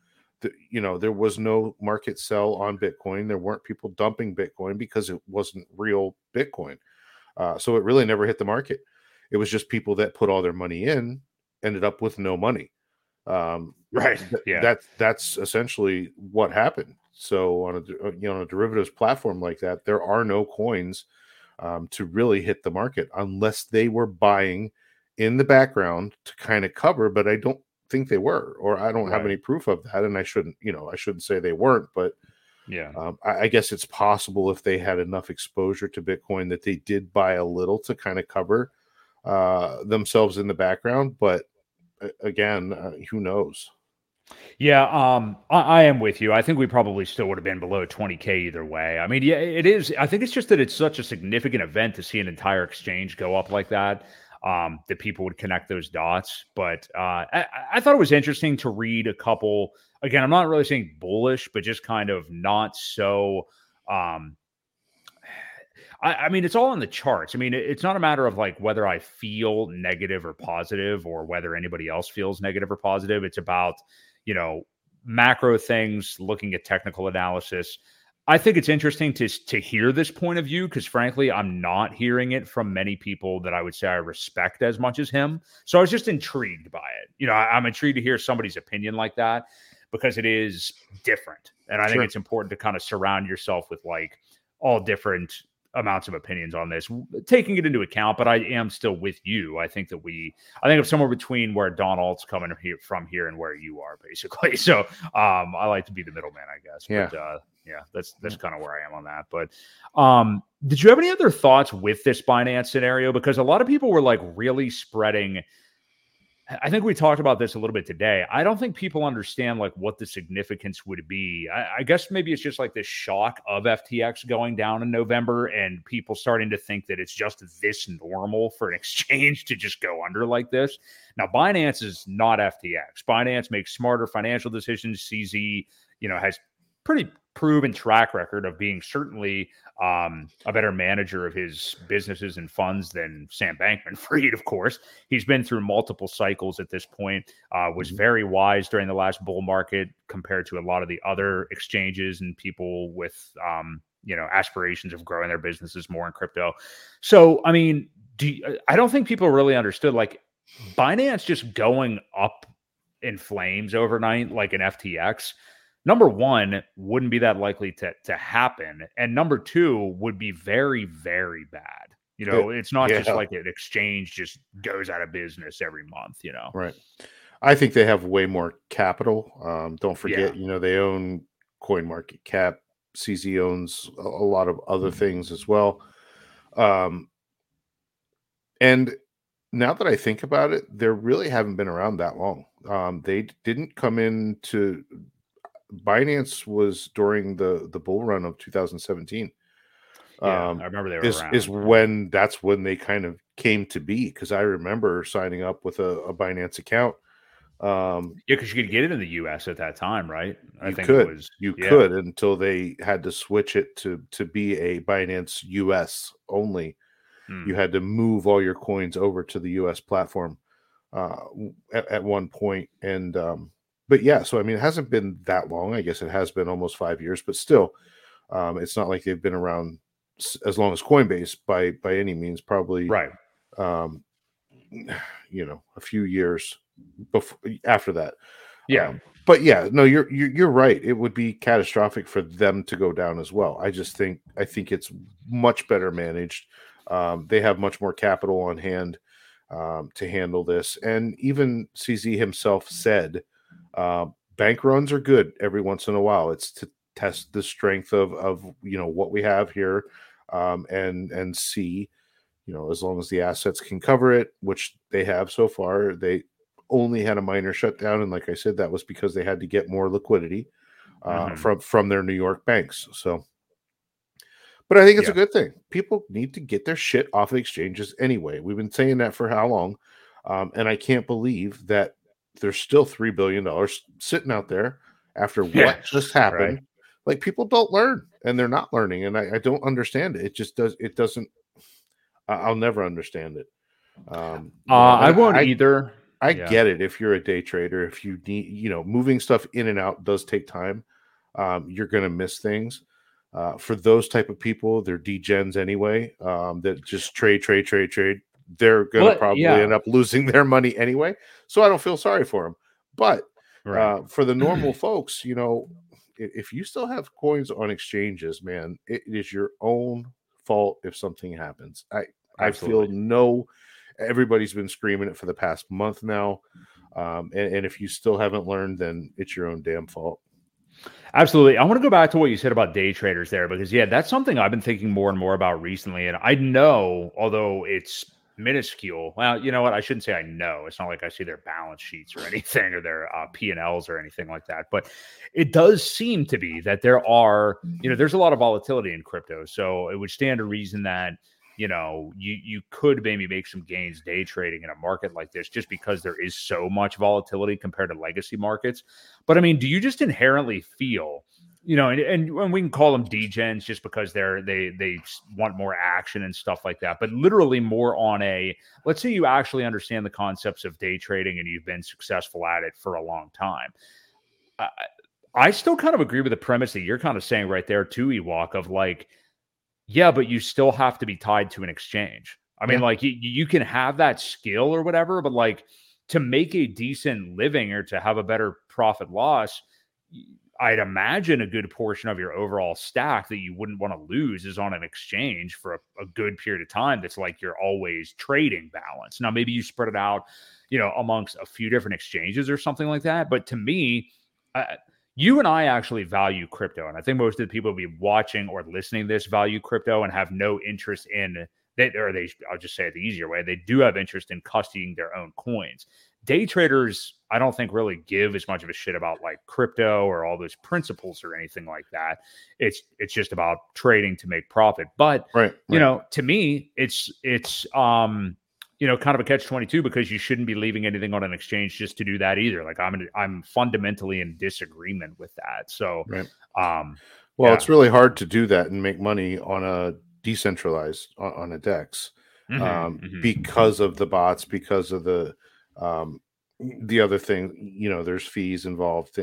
The, you know, there was no market sell on Bitcoin. There weren't people dumping Bitcoin because it wasn't real Bitcoin. Uh, so it really never hit the market. It was just people that put all their money in ended up with no money. Um, right. Th- yeah. That's that's essentially what happened. So on a uh, you know on a derivatives platform like that, there are no coins um, to really hit the market unless they were buying in the background to kind of cover. But I don't think they were, or I don't right. have any proof of that, and I shouldn't you know I shouldn't say they weren't, but. Yeah, um, I, I, guess it's possible if they had enough exposure to Bitcoin that they did buy a little to kind of cover uh, themselves in the background. But again, uh, who knows? Yeah, um, I, I, am with you. I think we probably still would have been below 20k either way. I mean, yeah, it is. I think it's just that it's such a significant event to see an entire exchange go up like that. Um, that people would connect those dots. But uh, I, I thought it was interesting to read a couple. Again, I'm not really saying bullish, but just kind of not so um, I, I, mean, it's all in the charts. I mean, it's not a matter of like whether I feel negative or positive or whether anybody else feels negative or positive. It's about, you know, macro things, looking at technical analysis. I think it's interesting to to hear this point of view because frankly, I'm not hearing it from many people that I would say I respect as much as him. So I was just intrigued by it. You know, I, am intrigued to hear somebody's opinion like that because it is different, and I sure. think it's important to kind of surround yourself with like all different amounts of opinions on this, taking it into account. But I am still with you. I think that we, I think I'm somewhere between where DonAlt's coming here from here and where you are, basically. So um, I like to be the middleman, I guess. Yeah. But, uh, yeah, that's that's kind of where I am on that. But um, did you have any other thoughts with this Binance scenario? Because a lot of people were like really spreading I think we talked about this a little bit today. I don't think people understand like what the significance would be. I, I, guess maybe it's just like this shock of FTX going down in November and people starting to think that it's just this normal for an exchange to just go under like this. Now, Binance is not FTX. Binance makes smarter financial decisions. CZ, you know, has pretty proven track record of being certainly um, a better manager of his businesses and funds than Sam Bankman Fried, of course. He's been through multiple cycles at this point, uh, was mm-hmm. very wise during the last bull market compared to a lot of the other exchanges and people with, um, you know, aspirations of growing their businesses more in crypto. So, I mean, do you, I don't think people really understood like Binance just going up in flames overnight, like an FTX number one wouldn't be that likely to to happen and number two would be very very bad you know it's not yeah. just like an exchange just goes out of business every month you know right i think they have way more capital um, don't forget yeah. you know they own CoinMarketCap cz owns a, lot of other mm-hmm. things as well um, and now that i think about it they really haven't been around that long um, they didn't come into Binance was during the the bull run of 2017. Yeah, um, I remember they were is, around. is when that's when they kind of came to be because I remember signing up with a, a Binance account. Um, yeah, because you could get it in the U.S. at that time, right? I you think could. Was, you yeah. could until they had to switch it to to be a Binance U.S. only. Hmm. You had to move all your coins over to the U.S. platform uh, at, at one point, and um, but yeah, so I mean, it hasn't been that long. I guess it has been almost five years, but still, um, it's not like they've been around as long as Coinbase by by any means. Probably right. Um, you know, a few years before after that. Yeah. Um, but yeah, no, you're, you're you're right. It would be catastrophic for them to go down as well. I just think I think it's much better managed. Um, they have much more capital on hand um, to handle this, and even CZ himself said uh, bank runs are good every once in a while. It's to test the strength of of you know what we have here, um, and and see, you know, as long as the assets can cover it, which they have so far. They only had a minor shutdown, and like I said, that was because they had to get more liquidity uh, mm-hmm. from from their New York banks. So. But I think it's yeah. a good thing. People need to get their shit off of exchanges anyway. We've been saying that for how long? Um, and I can't believe that there's still three billion dollars sitting out there after what just happened. Right. Like people don't learn, and they're not learning, and I, I, don't understand it. It just does. It doesn't. I'll never understand it. Um, uh, I won't I, either. I yeah. get it. If you're a day trader, if you need, you know, moving stuff in and out does take time. Um, you're going to miss things. Uh, for those type of people, they're degens anyway. Um, that just trade, trade, trade, trade they're going to probably yeah. end up losing their money anyway. So I don't feel sorry for them. But right. uh, for the normal folks, you know, if you still have coins on exchanges, man, it is your own fault if something happens. I Absolutely. I feel no. Everybody's been screaming it for the past month now, um, and, and if you still haven't learned, then it's your own damn fault. Absolutely. I want to go back to what you said about day traders there because, yeah, that's something I've been thinking more and more about recently. And I know, although it's minuscule. Well, you know what? I shouldn't say I know. It's not like I see their balance sheets or anything or their uh, P and Ls or anything like that. But it does seem to be that there are, you know, there's a lot of volatility in crypto. So it would stand to reason that you know you you could maybe make some gains day trading in a market like this just because there is so much volatility compared to legacy markets. But I mean, do you just inherently feel you know, and, and, we can call them degens just because they're they they want more action and stuff like that. But literally more on a let's say you actually understand the concepts of day trading and you've been successful at it for a long time. Uh, I still kind of agree with the premise that you're kind of saying right there too, Ewok, of like, yeah, but you still have to be tied to an exchange. I mean, yeah. like you, you can have that skill or whatever, but like to make a decent living or to have a better profit loss, I'd imagine a good portion of your overall stack that you wouldn't want to lose is on an exchange for a, a, good period of time. That's like you're always trading balance. Now, maybe you spread it out, you know, amongst a few different exchanges or something like that. But to me, uh, you and I actually value crypto. And I think most of the people be watching or listening to this value crypto and have no interest in that, or they, I'll just say it the easier way, they do have interest in custodying their own coins day traders i don't think really give as much of a shit about like crypto or all those principles or anything like that it's it's just about trading to make profit but right, right. you know to me it's it's um you know kind of a catch 22 because you shouldn't be leaving anything on an exchange just to do that either like i'm in, i'm fundamentally in disagreement with that so right. um well yeah. it's really hard to do that and make money on a decentralized on, on a dex mm-hmm, um, mm-hmm. because of the bots because of the um, the other thing, you know, there's fees involved,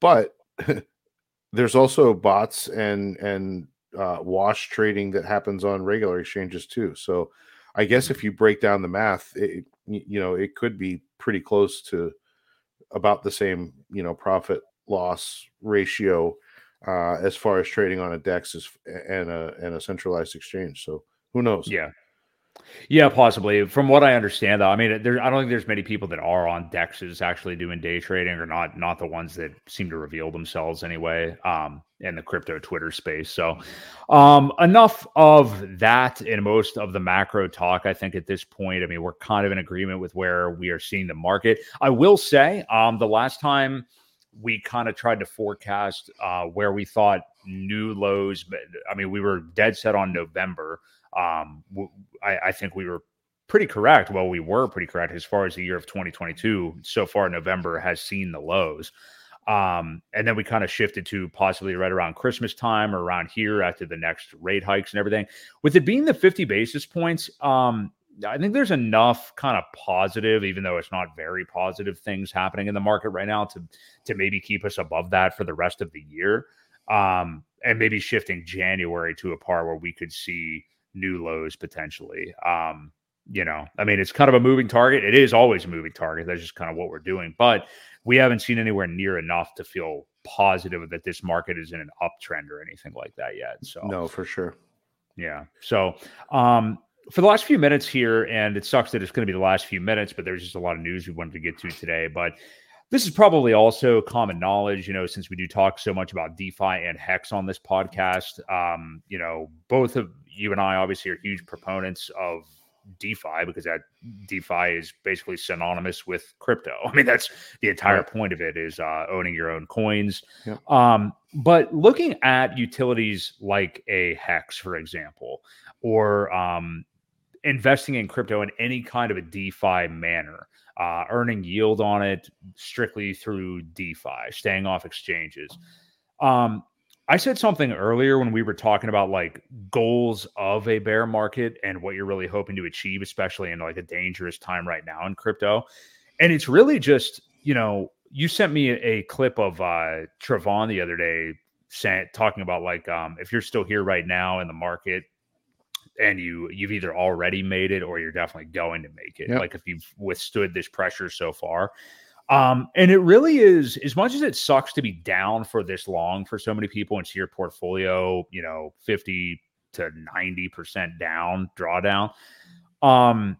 but there's also bots and and uh, wash trading that happens on regular exchanges too. So I guess if you break down the math, it, you know, it could be pretty close to about the same, you know, profit loss ratio uh, as far as trading on a DEX is, and a and a centralized exchange. So who knows? Yeah, yeah, possibly. From what I understand, though, I mean, there, I don't think there's many people that are on dexes actually doing day trading, or not, not the ones that seem to reveal themselves anyway, um, in the crypto Twitter space. So, um, enough of that in most of the macro talk. I think at this point, I mean, we're kind of in agreement with where we are seeing the market. I will say, um, the last time we kind of tried to forecast uh, where we thought new lows, but I mean, we were dead set on November. Um, I, I think we were pretty correct. Well, we were pretty correct as far as the year of 2022. So far, November has seen the lows. Um, and then we kind of shifted to possibly right around Christmas time or around here after the next rate hikes and everything. With it being the 50 basis points, um, I think there's enough kind of positive, even though it's not very positive things happening in the market right now to to maybe keep us above that for the rest of the year. Um, and maybe shifting January to a par where we could see new lows potentially. Um, you know, I mean, it's kind of a moving target. It is always a moving target. That's just kind of what we're doing. But we haven't seen anywhere near enough to feel positive that this market is in an uptrend or anything like that yet. So no, for sure. Yeah. So um for the last few minutes here, and it sucks that it's going to be the last few minutes, but there's just a lot of news we wanted to get to today. But this is probably also common knowledge, you know, since we do talk so much about DeFi and Hex on this podcast. Um, you know, both of you and I obviously are huge proponents of DeFi because that DeFi is basically synonymous with crypto. I mean, that's the entire right. point of it is uh, owning your own coins. Yeah. Um, but looking at utilities like a Hex, for example, or um, investing in crypto in any kind of a DeFi manner, uh, earning yield on it strictly through DeFi, staying off exchanges. Um, I said something earlier when we were talking about like goals of a bear market and what you're really hoping to achieve, especially in like a dangerous time right now in crypto. And it's really just, you know, you sent me a, clip of uh Travon the other day saying talking about like um if you're still here right now in the market, and you you've either already made it or you're definitely going to make it. Yep. Like if you've withstood this pressure so far. Um, and it really is as much as it sucks to be down for this long for so many people into your portfolio, you know, 50 to 90% down drawdown. Um,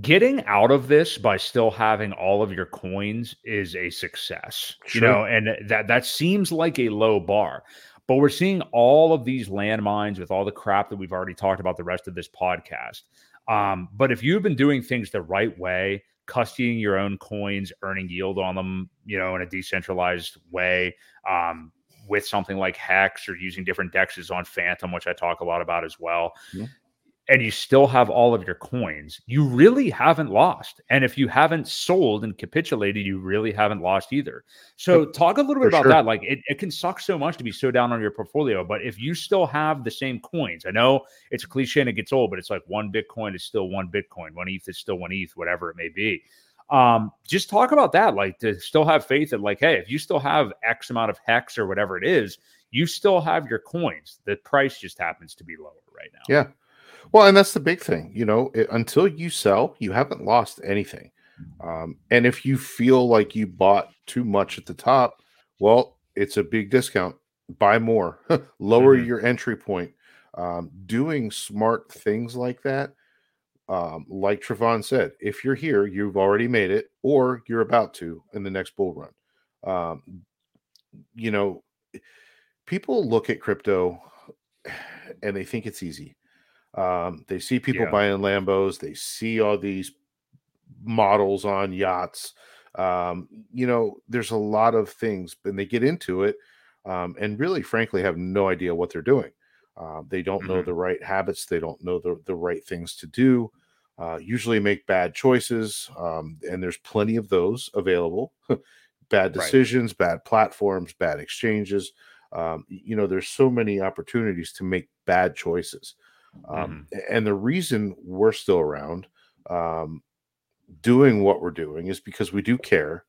getting out of this by still having all of your coins is a success, sure. you know, and that that seems like a low bar. But we're seeing all of these landmines with all the crap that we've already talked about the rest of this podcast. Um, but if you've been doing things the right way, custodying your own coins, earning yield on them, you know, in a decentralized way, um, with something like Hex or using different dexes on Fantom, which I talk a lot about as well, mm-hmm and you still have all of your coins, you really haven't lost. And if you haven't sold and capitulated, you really haven't lost either. So, talk a little bit about sure. that. Like, it, it can suck so much to be so down on your portfolio, but if you still have the same coins, I know it's a cliche and it gets old, but it's like one Bitcoin is still one Bitcoin, one ETH is still one ETH, whatever it may be. Um, just talk about that, like to still have faith that, like, hey, if you still have X amount of hex or whatever it is, you still have your coins. The price just happens to be lower right now. Yeah. Well, and that's the big thing, you know, it, until you sell, you haven't lost anything. Um, and if you feel like you bought too much at the top, well, it's a big discount. Buy more, lower mm-hmm. your entry point. Um, doing smart things like that um, like Travon said, if you're here, you've already made it, or you're about to in the next bull run. Um, you know, people look at crypto and they think it's easy. Um, they see people yeah. buying Lambos, they see all these models on yachts. Um, you know, there's a lot of things, and they get into it, um, and really, frankly, have no idea what they're doing. Uh, they don't mm-hmm. know the right habits. They don't know the, the right things to do. Uh, usually make bad choices, um, and there's plenty of those available. bad decisions, right. bad platforms, bad exchanges. Um, you know, there's so many opportunities to make bad choices. Um, mm-hmm. And the reason we're still around um, doing what we're doing is because we do care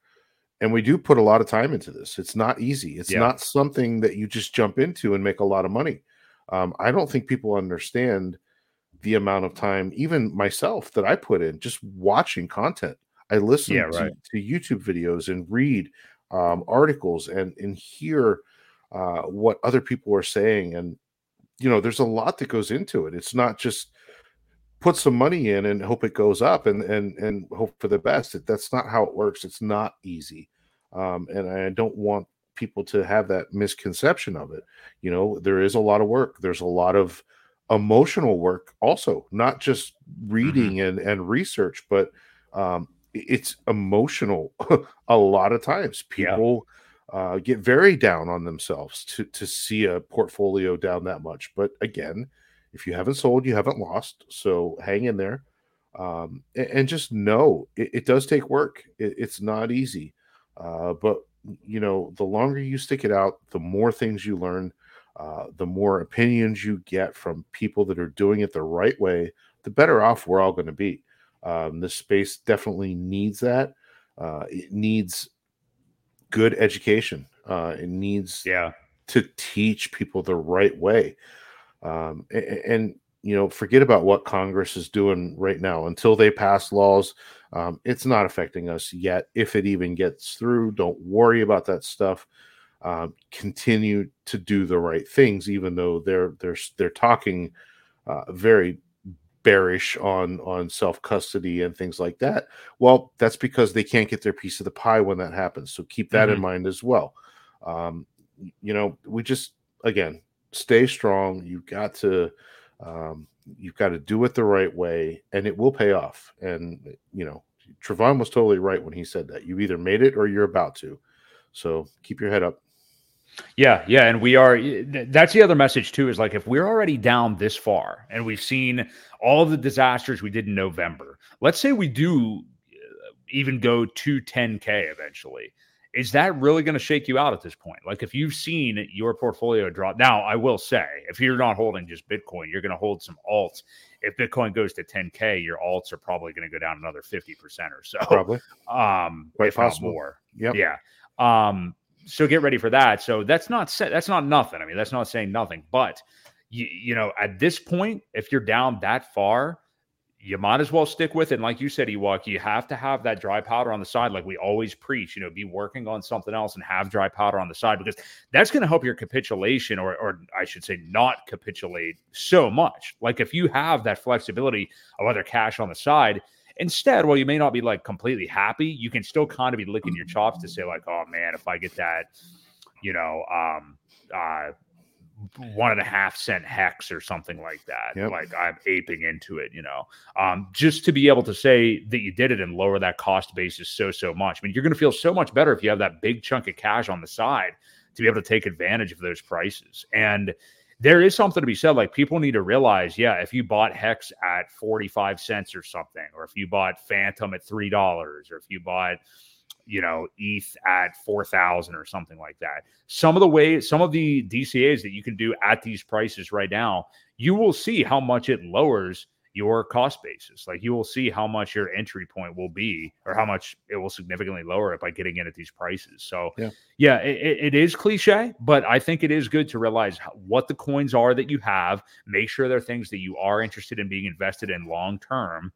and we do put a lot of time into this. It's not easy. It's yeah. not something that you just jump into and make a lot of money. Um, I don't think people understand the amount of time, even myself, that I put in just watching content. I listen yeah, right. to, to, YouTube videos and read um, articles and and hear uh, what other people are saying. And you know, there's a lot that goes into it. It's not just put some money in and hope it goes up and and and hope for the best. That's not how it works. It's not easy, um, and I don't want people to have that misconception of it. You know, there is a lot of work. There's a lot of emotional work also, not just reading mm-hmm. and and research, but um, it's emotional. a lot of times, people. Yeah. Uh, get very down on themselves to to see a portfolio down that much. But again, if you haven't sold, you haven't lost. So hang in there, um, and, and, just know it, it does take work. It, it's not easy, uh, but you know, the longer you stick it out, the more things you learn, uh, the more opinions you get from people that are doing it the right way, the better off we're all going to be. Um, this space definitely needs that. Uh, it needs good education. Uh, it needs yeah to teach people the right way. Um, and, and, you know, forget about what Congress is doing right now until they pass laws. Um, it's not affecting us yet. If it even gets through, don't worry about that stuff um, continue to do the right things, even though they're they're they're talking uh, very bearish on on self custody and things like that. Well, that's because they can't get their piece of the pie when that happens. So keep that mm-hmm. in mind as well. Um, you know, we just again stay strong. You've got to um, you've got to do it the right way, and it will pay off. And you know, Travon was totally right when he said that. You either made it or you're about to. So keep your head up. Yeah, yeah, and we are. That's the other message too. Is like if we're already down this far, and we've seen all the disasters we did in November. Let's say we do uh, even go to 10k eventually. Is that really going to shake you out at this point? Like if you've seen your portfolio drop. Now, I will say, if you're not holding just Bitcoin, you're going to hold some alts. If Bitcoin goes to 10k, your alts are probably going to go down another 50% or so. Probably. Um, Quite possible. more. Yep. Yeah. Um, so get ready for that. So that's not that's not nothing. I mean, that's not saying nothing, but you you know, at this point, if you're down that far, you might as well stick with it. And like you said, Ewok, you have to have that dry powder on the side, like we always preach. You know, be working on something else and have dry powder on the side because that's going to help your capitulation, or, or I should say, not capitulate so much. Like if you have that flexibility of other cash on the side, Instead, while you may not be like completely happy, you can still kind of be licking your chops to say, like, oh man, if I get that, you know, um, uh, one and a half cent hex or something like that. Yep. Like I'm aping into it, you know. Um, just to be able to say that you did it and lower that cost basis so so much. I mean, you're going to feel so much better if you have that big chunk of cash on the side to be able to take advantage of those prices. And there is something to be said. Like people need to realize, yeah, if you bought Hex at 45 cents or something, or if you bought Fantom at $3, or if you bought, you know, ETH at 4,000 or something like that, some of the ways, some of the DCAs that you can do at these prices right now, you will see how much it lowers your cost basis. Like you will see how much your entry point will be or how much it will significantly lower it by getting in at these prices. So, yeah, yeah it, it is cliche, but I think it is good to realize what the coins are that you have. Make sure they're things that you are interested in being invested in long term.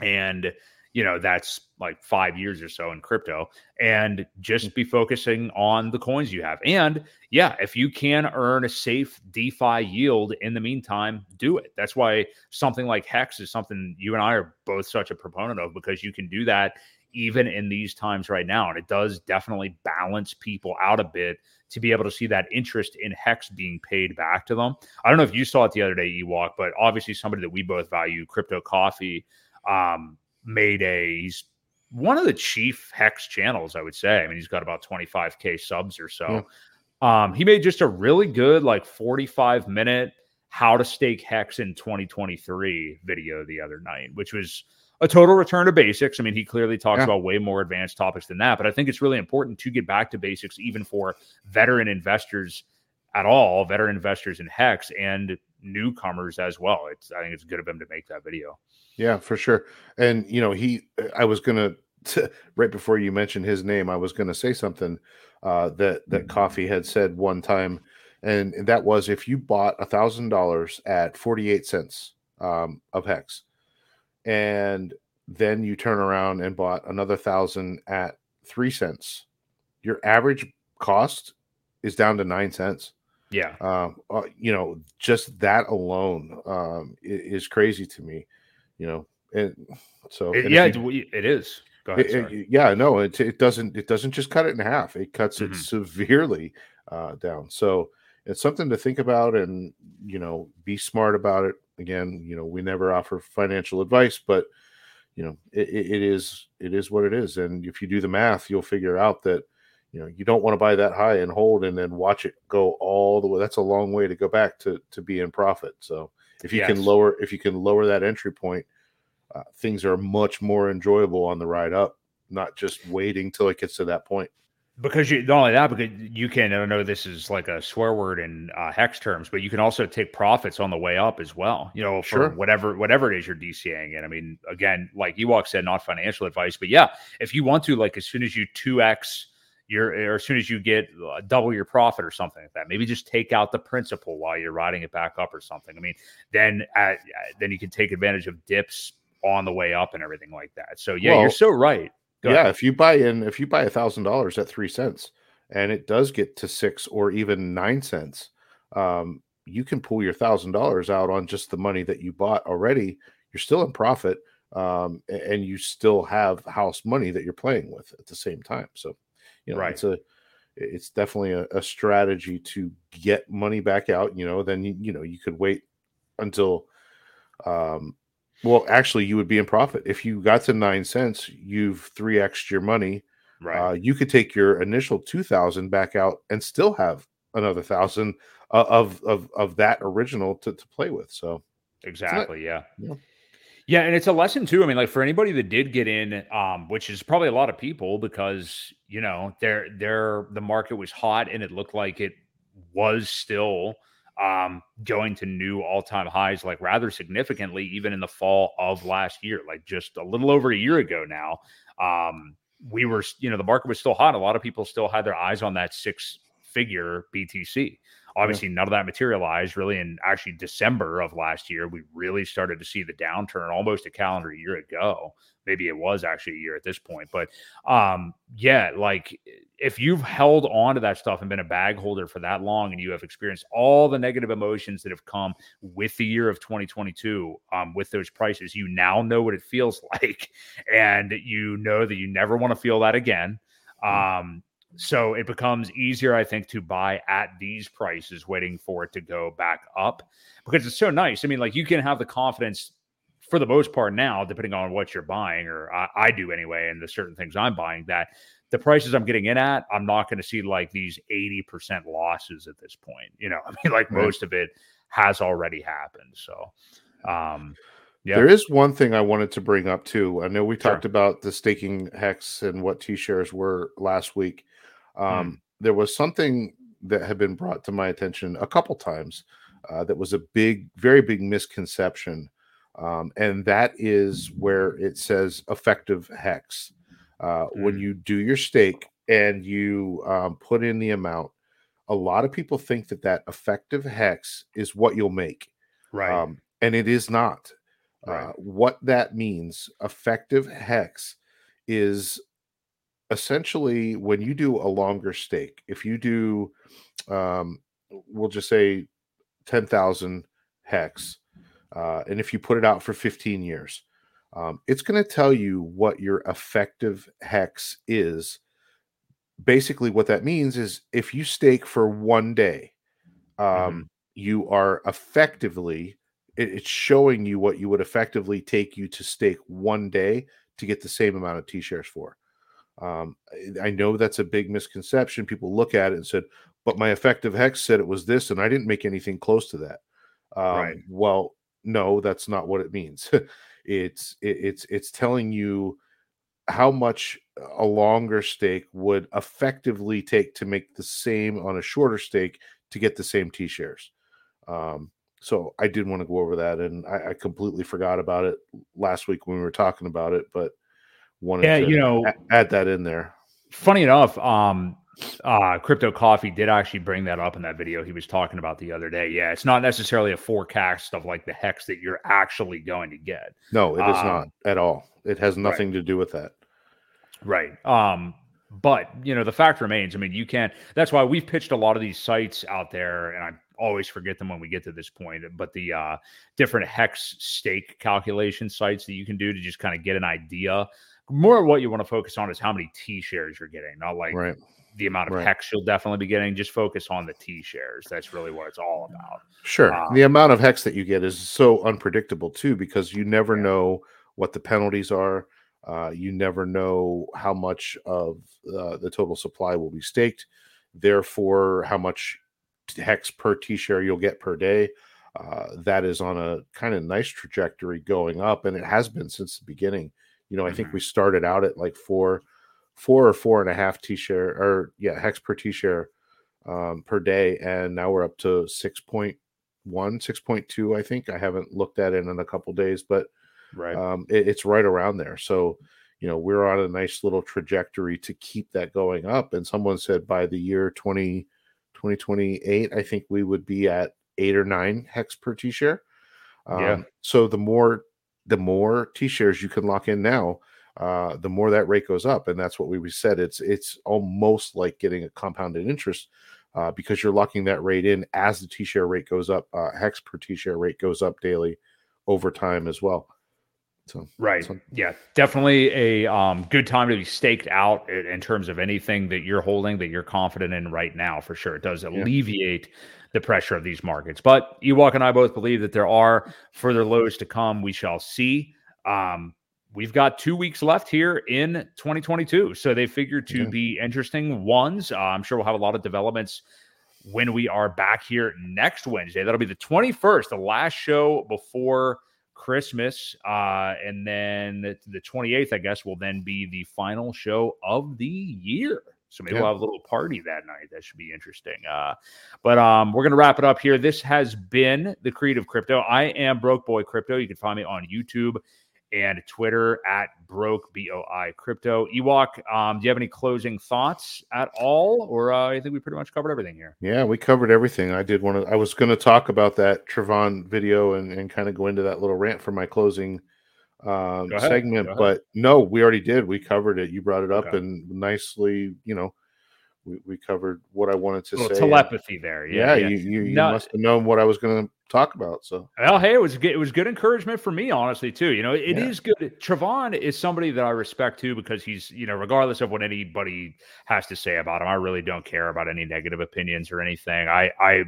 And you know that's like five years or so in crypto and just mm. be focusing on the coins you have. And yeah if you can earn a safe defi yield in the meantime do it. That's why something like hex is something you and i are both such a proponent of because you can do that even in these times right now and it does definitely balance people out a bit to be able to see that interest in hex being paid back to them. I don't know if you saw it the other day ewok but obviously somebody that we both value crypto coffee um, made a he's one of the chief hex channels, I would say. I mean, he's got about 25k subs or so. Yeah. Um, he made just a really good, like 45 minute how to stake hex in 2023 video the other night, which was a total return to basics. I mean, he clearly talks yeah. about way more advanced topics than that, but I think it's really important to get back to basics, even for veteran investors at all, veteran investors in hex and newcomers as well. It's I think it's good of him to make that video. Yeah, for sure. And you know, he I was gonna right before you mentioned his name, I was gonna say something uh, that that Coffee had said one time, and, and that was if you bought a thousand dollars at forty eight cents um, of hex, and then you turn around and bought another thousand at three cents, your average cost is down to nine cents. Yeah. Um, uh, you know, just that alone um, is, crazy to me you know, and so it, and yeah, you, it is. Go ahead. It, it, yeah, no, it, it doesn't. It doesn't just cut it in half. It cuts mm-hmm. it severely uh, down. So it's something to think about, and you know, be smart about it. Again, you know, we never offer financial advice, but you know, it, it is it is what it is. And if you do the math, you'll figure out that you know you don't want to buy that high and hold and then watch it go all the way that's a long way to go back to to be in profit so if you yes. can lower if you can lower that entry point uh, things are much more enjoyable on the ride up not just waiting till it gets to that point because you not only that because you can i know this is like a swear word in uh, hex terms but you can also take profits on the way up as well you know for sure. whatever whatever it is you're dcaing and i mean again like ewok said not financial advice but yeah if you want to like as soon as you 2x your or as soon as you get uh, double your profit or something like that. Maybe just take out the principal while you're riding it back up or something. I mean, then uh, uh, then you can take advantage of dips on the way up and everything like that. So yeah, well, you're so right. Go yeah, ahead. if you buy in, if you buy a thousand dollars at three cents, and it does get to six or even nine cents, um, you can pull your thousand dollars out on just the money that you bought already. You're still in profit, um, and you still have house money that you're playing with at the same time. So you know, right. it's a it's definitely a, a, strategy to get money back out. You know, then you, you know you could wait until um well actually you would be in profit if you got to nine cents you've three x your money right uh, you could take your initial 2000 back out and still have another thousand uh, of of of that original to, to play with so exactly yeah. yeah yeah, and it's a lesson too. I mean, like for anybody that did get in, um, which is probably a lot of people because you know they're they're the market was hot and it looked like it was still um going to new all-time highs like rather significantly even in the fall of last year like just a little over a year ago now um we were you know the market was still hot a lot of people still had their eyes on that six figure btc Obviously, yeah. none of that materialized really in actually December of last year. We really started to see the downturn almost a calendar year ago. Maybe it was actually a year at this point. But um, yeah, like if you've held on to that stuff and been a bag holder for that long and you have experienced all the negative emotions that have come with the year of 2022 um, with those prices, you now know what it feels like. And you know that you never want to feel that again. Mm. Um, so it becomes easier, I think, to buy at these prices, waiting for it to go back up because it's so nice. I mean, like you can have the confidence for the most part now, depending on what you're buying, or I, I do anyway, and the certain things I'm buying, that the prices I'm getting in at, I'm not going to see like these 80% losses at this point. You know, I mean, like right. most of it has already happened. So, um, yeah. There is one thing I wanted to bring up too. I know we sure. talked about the staking hex and what T shares were last week. Hmm. Um, mm. There was something that had been brought to my attention a couple times uh, that was a big, very big misconception Um, and that is where it says effective hex. Uh, mm. When you do your stake and you um, put in the amount, a lot of people think that that effective hex is what you'll make. Right. Um, and it is not. Right. Uh, what that means, effective hex, is essentially when you do a longer stake, if you do, um, we'll just say 10,000 hex, uh, and if you put it out for 15 years, um, it's going to tell you what your effective hex is. Basically, what that means is if you stake for one day, um, mm-hmm. you are effectively, it, it's showing you what you would effectively take you to stake one day to get the same amount of T shares for. Um, I know that's a big misconception. People look at it and said, but my effective hex said it was this, and I didn't make anything close to that. Um, right. Well, no, that's not what it means. it's it, it's it's telling you how much a longer stake would effectively take to make the same on a shorter stake to get the same T shares. Um, so I did want to go over that, and I, I, completely forgot about it last week when we were talking about it, but wanted yeah, to you know, add that in there. Funny enough, um, uh, Crypto Coffee did actually bring that up in that video he was talking about the other day. Yeah, it's not necessarily a forecast of like the hex that you're actually going to get. No, it is um, not at all. It has nothing right. to do with that. Right. Um, but you know, the fact remains. I mean, you can't. That's why we've pitched a lot of these sites out there, and I always forget them when we get to this point. But the uh, different hex stake calculation sites that you can do to just kind of get an idea. More of what you want to focus on is how many T shares you're getting, not like right the amount of right. hex you'll definitely be getting. Just focus on the T shares. That's really what it's all about. Sure. Um, the amount of hex that you get is so unpredictable too, because you never yeah. know what the penalties are. Uh, you never know how much of uh, the total supply will be staked. Therefore, how much hex per T share you'll get per day. Uh, that is on a kind of nice trajectory going up, and it has been since the beginning. You know, I mm-hmm. think we started out at like four four or four and a half T share or yeah, hex per T share um, per day. And now we're up to 6.1, 6.2, I think. I haven't looked at it in a couple days, but right. Um, it, it's right around there. So, you know, we're on a nice little trajectory to keep that going up. And someone said by the year 20, 2028, I think we would be at eight or nine hex per T share. Um, yeah. So the more the more T shares you can lock in now, uh, the more that rate goes up. And that's what we said. It's it's almost like getting a compounded interest uh, because you're locking that rate in as the T share rate goes up. Uh, hex per T share rate goes up daily over time as well. So right, so. yeah, definitely a um, good time to be staked out in, in, terms of anything that you're holding that you're confident in right now. For sure, it does alleviate yeah. The pressure of these markets. But Ewok and I both believe that there are further lows to come. We shall see. Um, we've got two weeks left here in 2022. So they figure to yeah. be interesting ones. Uh, I'm sure we'll have a lot of developments when we are back here next Wednesday. That'll be the 21st, the last show before Christmas. Uh, and then the 28th, I guess, will then be the final show of the year. So maybe yeah. we'll have a little party that night. That should be interesting. Uh, but um, we're going to wrap it up here. This has been the Creative Crypto. I am Broke Boy Crypto. You can find me on YouTube and Twitter at broke boi crypto. Ewok, um, do you have any closing thoughts at all, or uh, I think we pretty much covered everything here? Yeah, we covered everything. I did want to. I was going to talk about that Trevon video and, and kind of go into that little rant for my closing um, segment, but no, we already did. We covered it. You brought it up okay. and nicely, you know, we, we covered what I wanted to say. Telepathy there, yeah. yeah, yeah. You, you, you must have known what I was going to talk about. So, well, hey, it was good. It was good encouragement for me, honestly, too. You know, it yeah. is good. Trevon is somebody that I respect too because he's, you know, regardless of what anybody has to say about him, I really don't care about any negative opinions or anything. I, I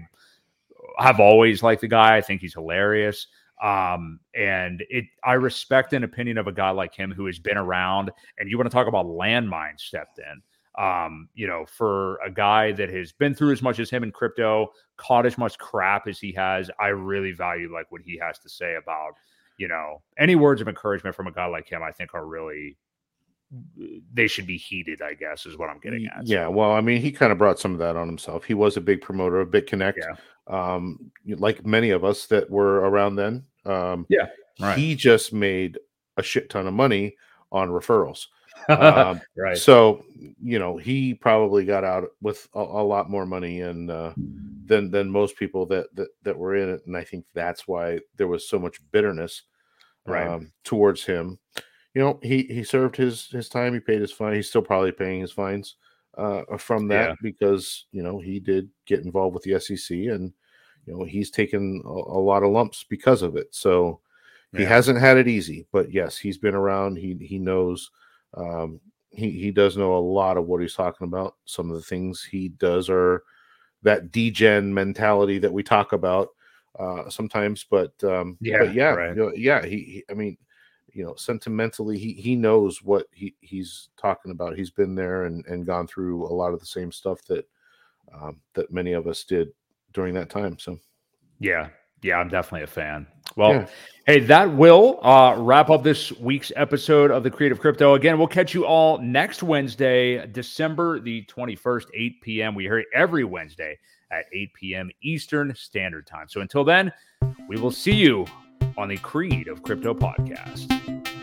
have always liked the guy. I think he's hilarious. Um, and it, I respect an opinion of a guy like him who has been around. And you want to talk about landmine stepped in um, you know, for a guy that has been through as much as him in crypto, caught as much crap as he has, I really value like what he has to say about, you know, any words of encouragement from a guy like him, I think are really they should be heated, I guess, is what I'm getting at. Yeah, well, I mean, he kind of brought some of that on himself. He was a big promoter of BitConnect, yeah. Um, like many of us that were around then. Um, yeah, Right. He just made a shit ton of money on referrals. um, right. So you know he probably got out with a, a lot more money and uh, than than most people that, that that were in it, and I think that's why there was so much bitterness right. um, towards him. You know, he he served his his time. He paid his fine. He's still probably paying his fines uh, from that yeah. because you know he did get involved with the SEC and you know he's taken a, a lot of lumps because of it. So he yeah. hasn't had it easy, but yes, he's been around. He he knows. Um, he he does know a lot of what he's talking about. Some of the things he does are that degen mentality that we talk about uh, sometimes, but um, yeah, but yeah, right. you know, yeah. He, he, I mean, you know, sentimentally, he he knows what he he's talking about. He's been there and and gone through a lot of the same stuff that um, that many of us did during that time. So, yeah, yeah, I'm definitely a fan. Well, yeah. hey, that will uh, wrap up this week's episode of the Creative Crypto. Again, we'll catch you all next Wednesday, December the 21st, 8 p.m. We hear every Wednesday at 8 p.m. Eastern Standard Time. So until then, we will see you on the Creed of Crypto podcast.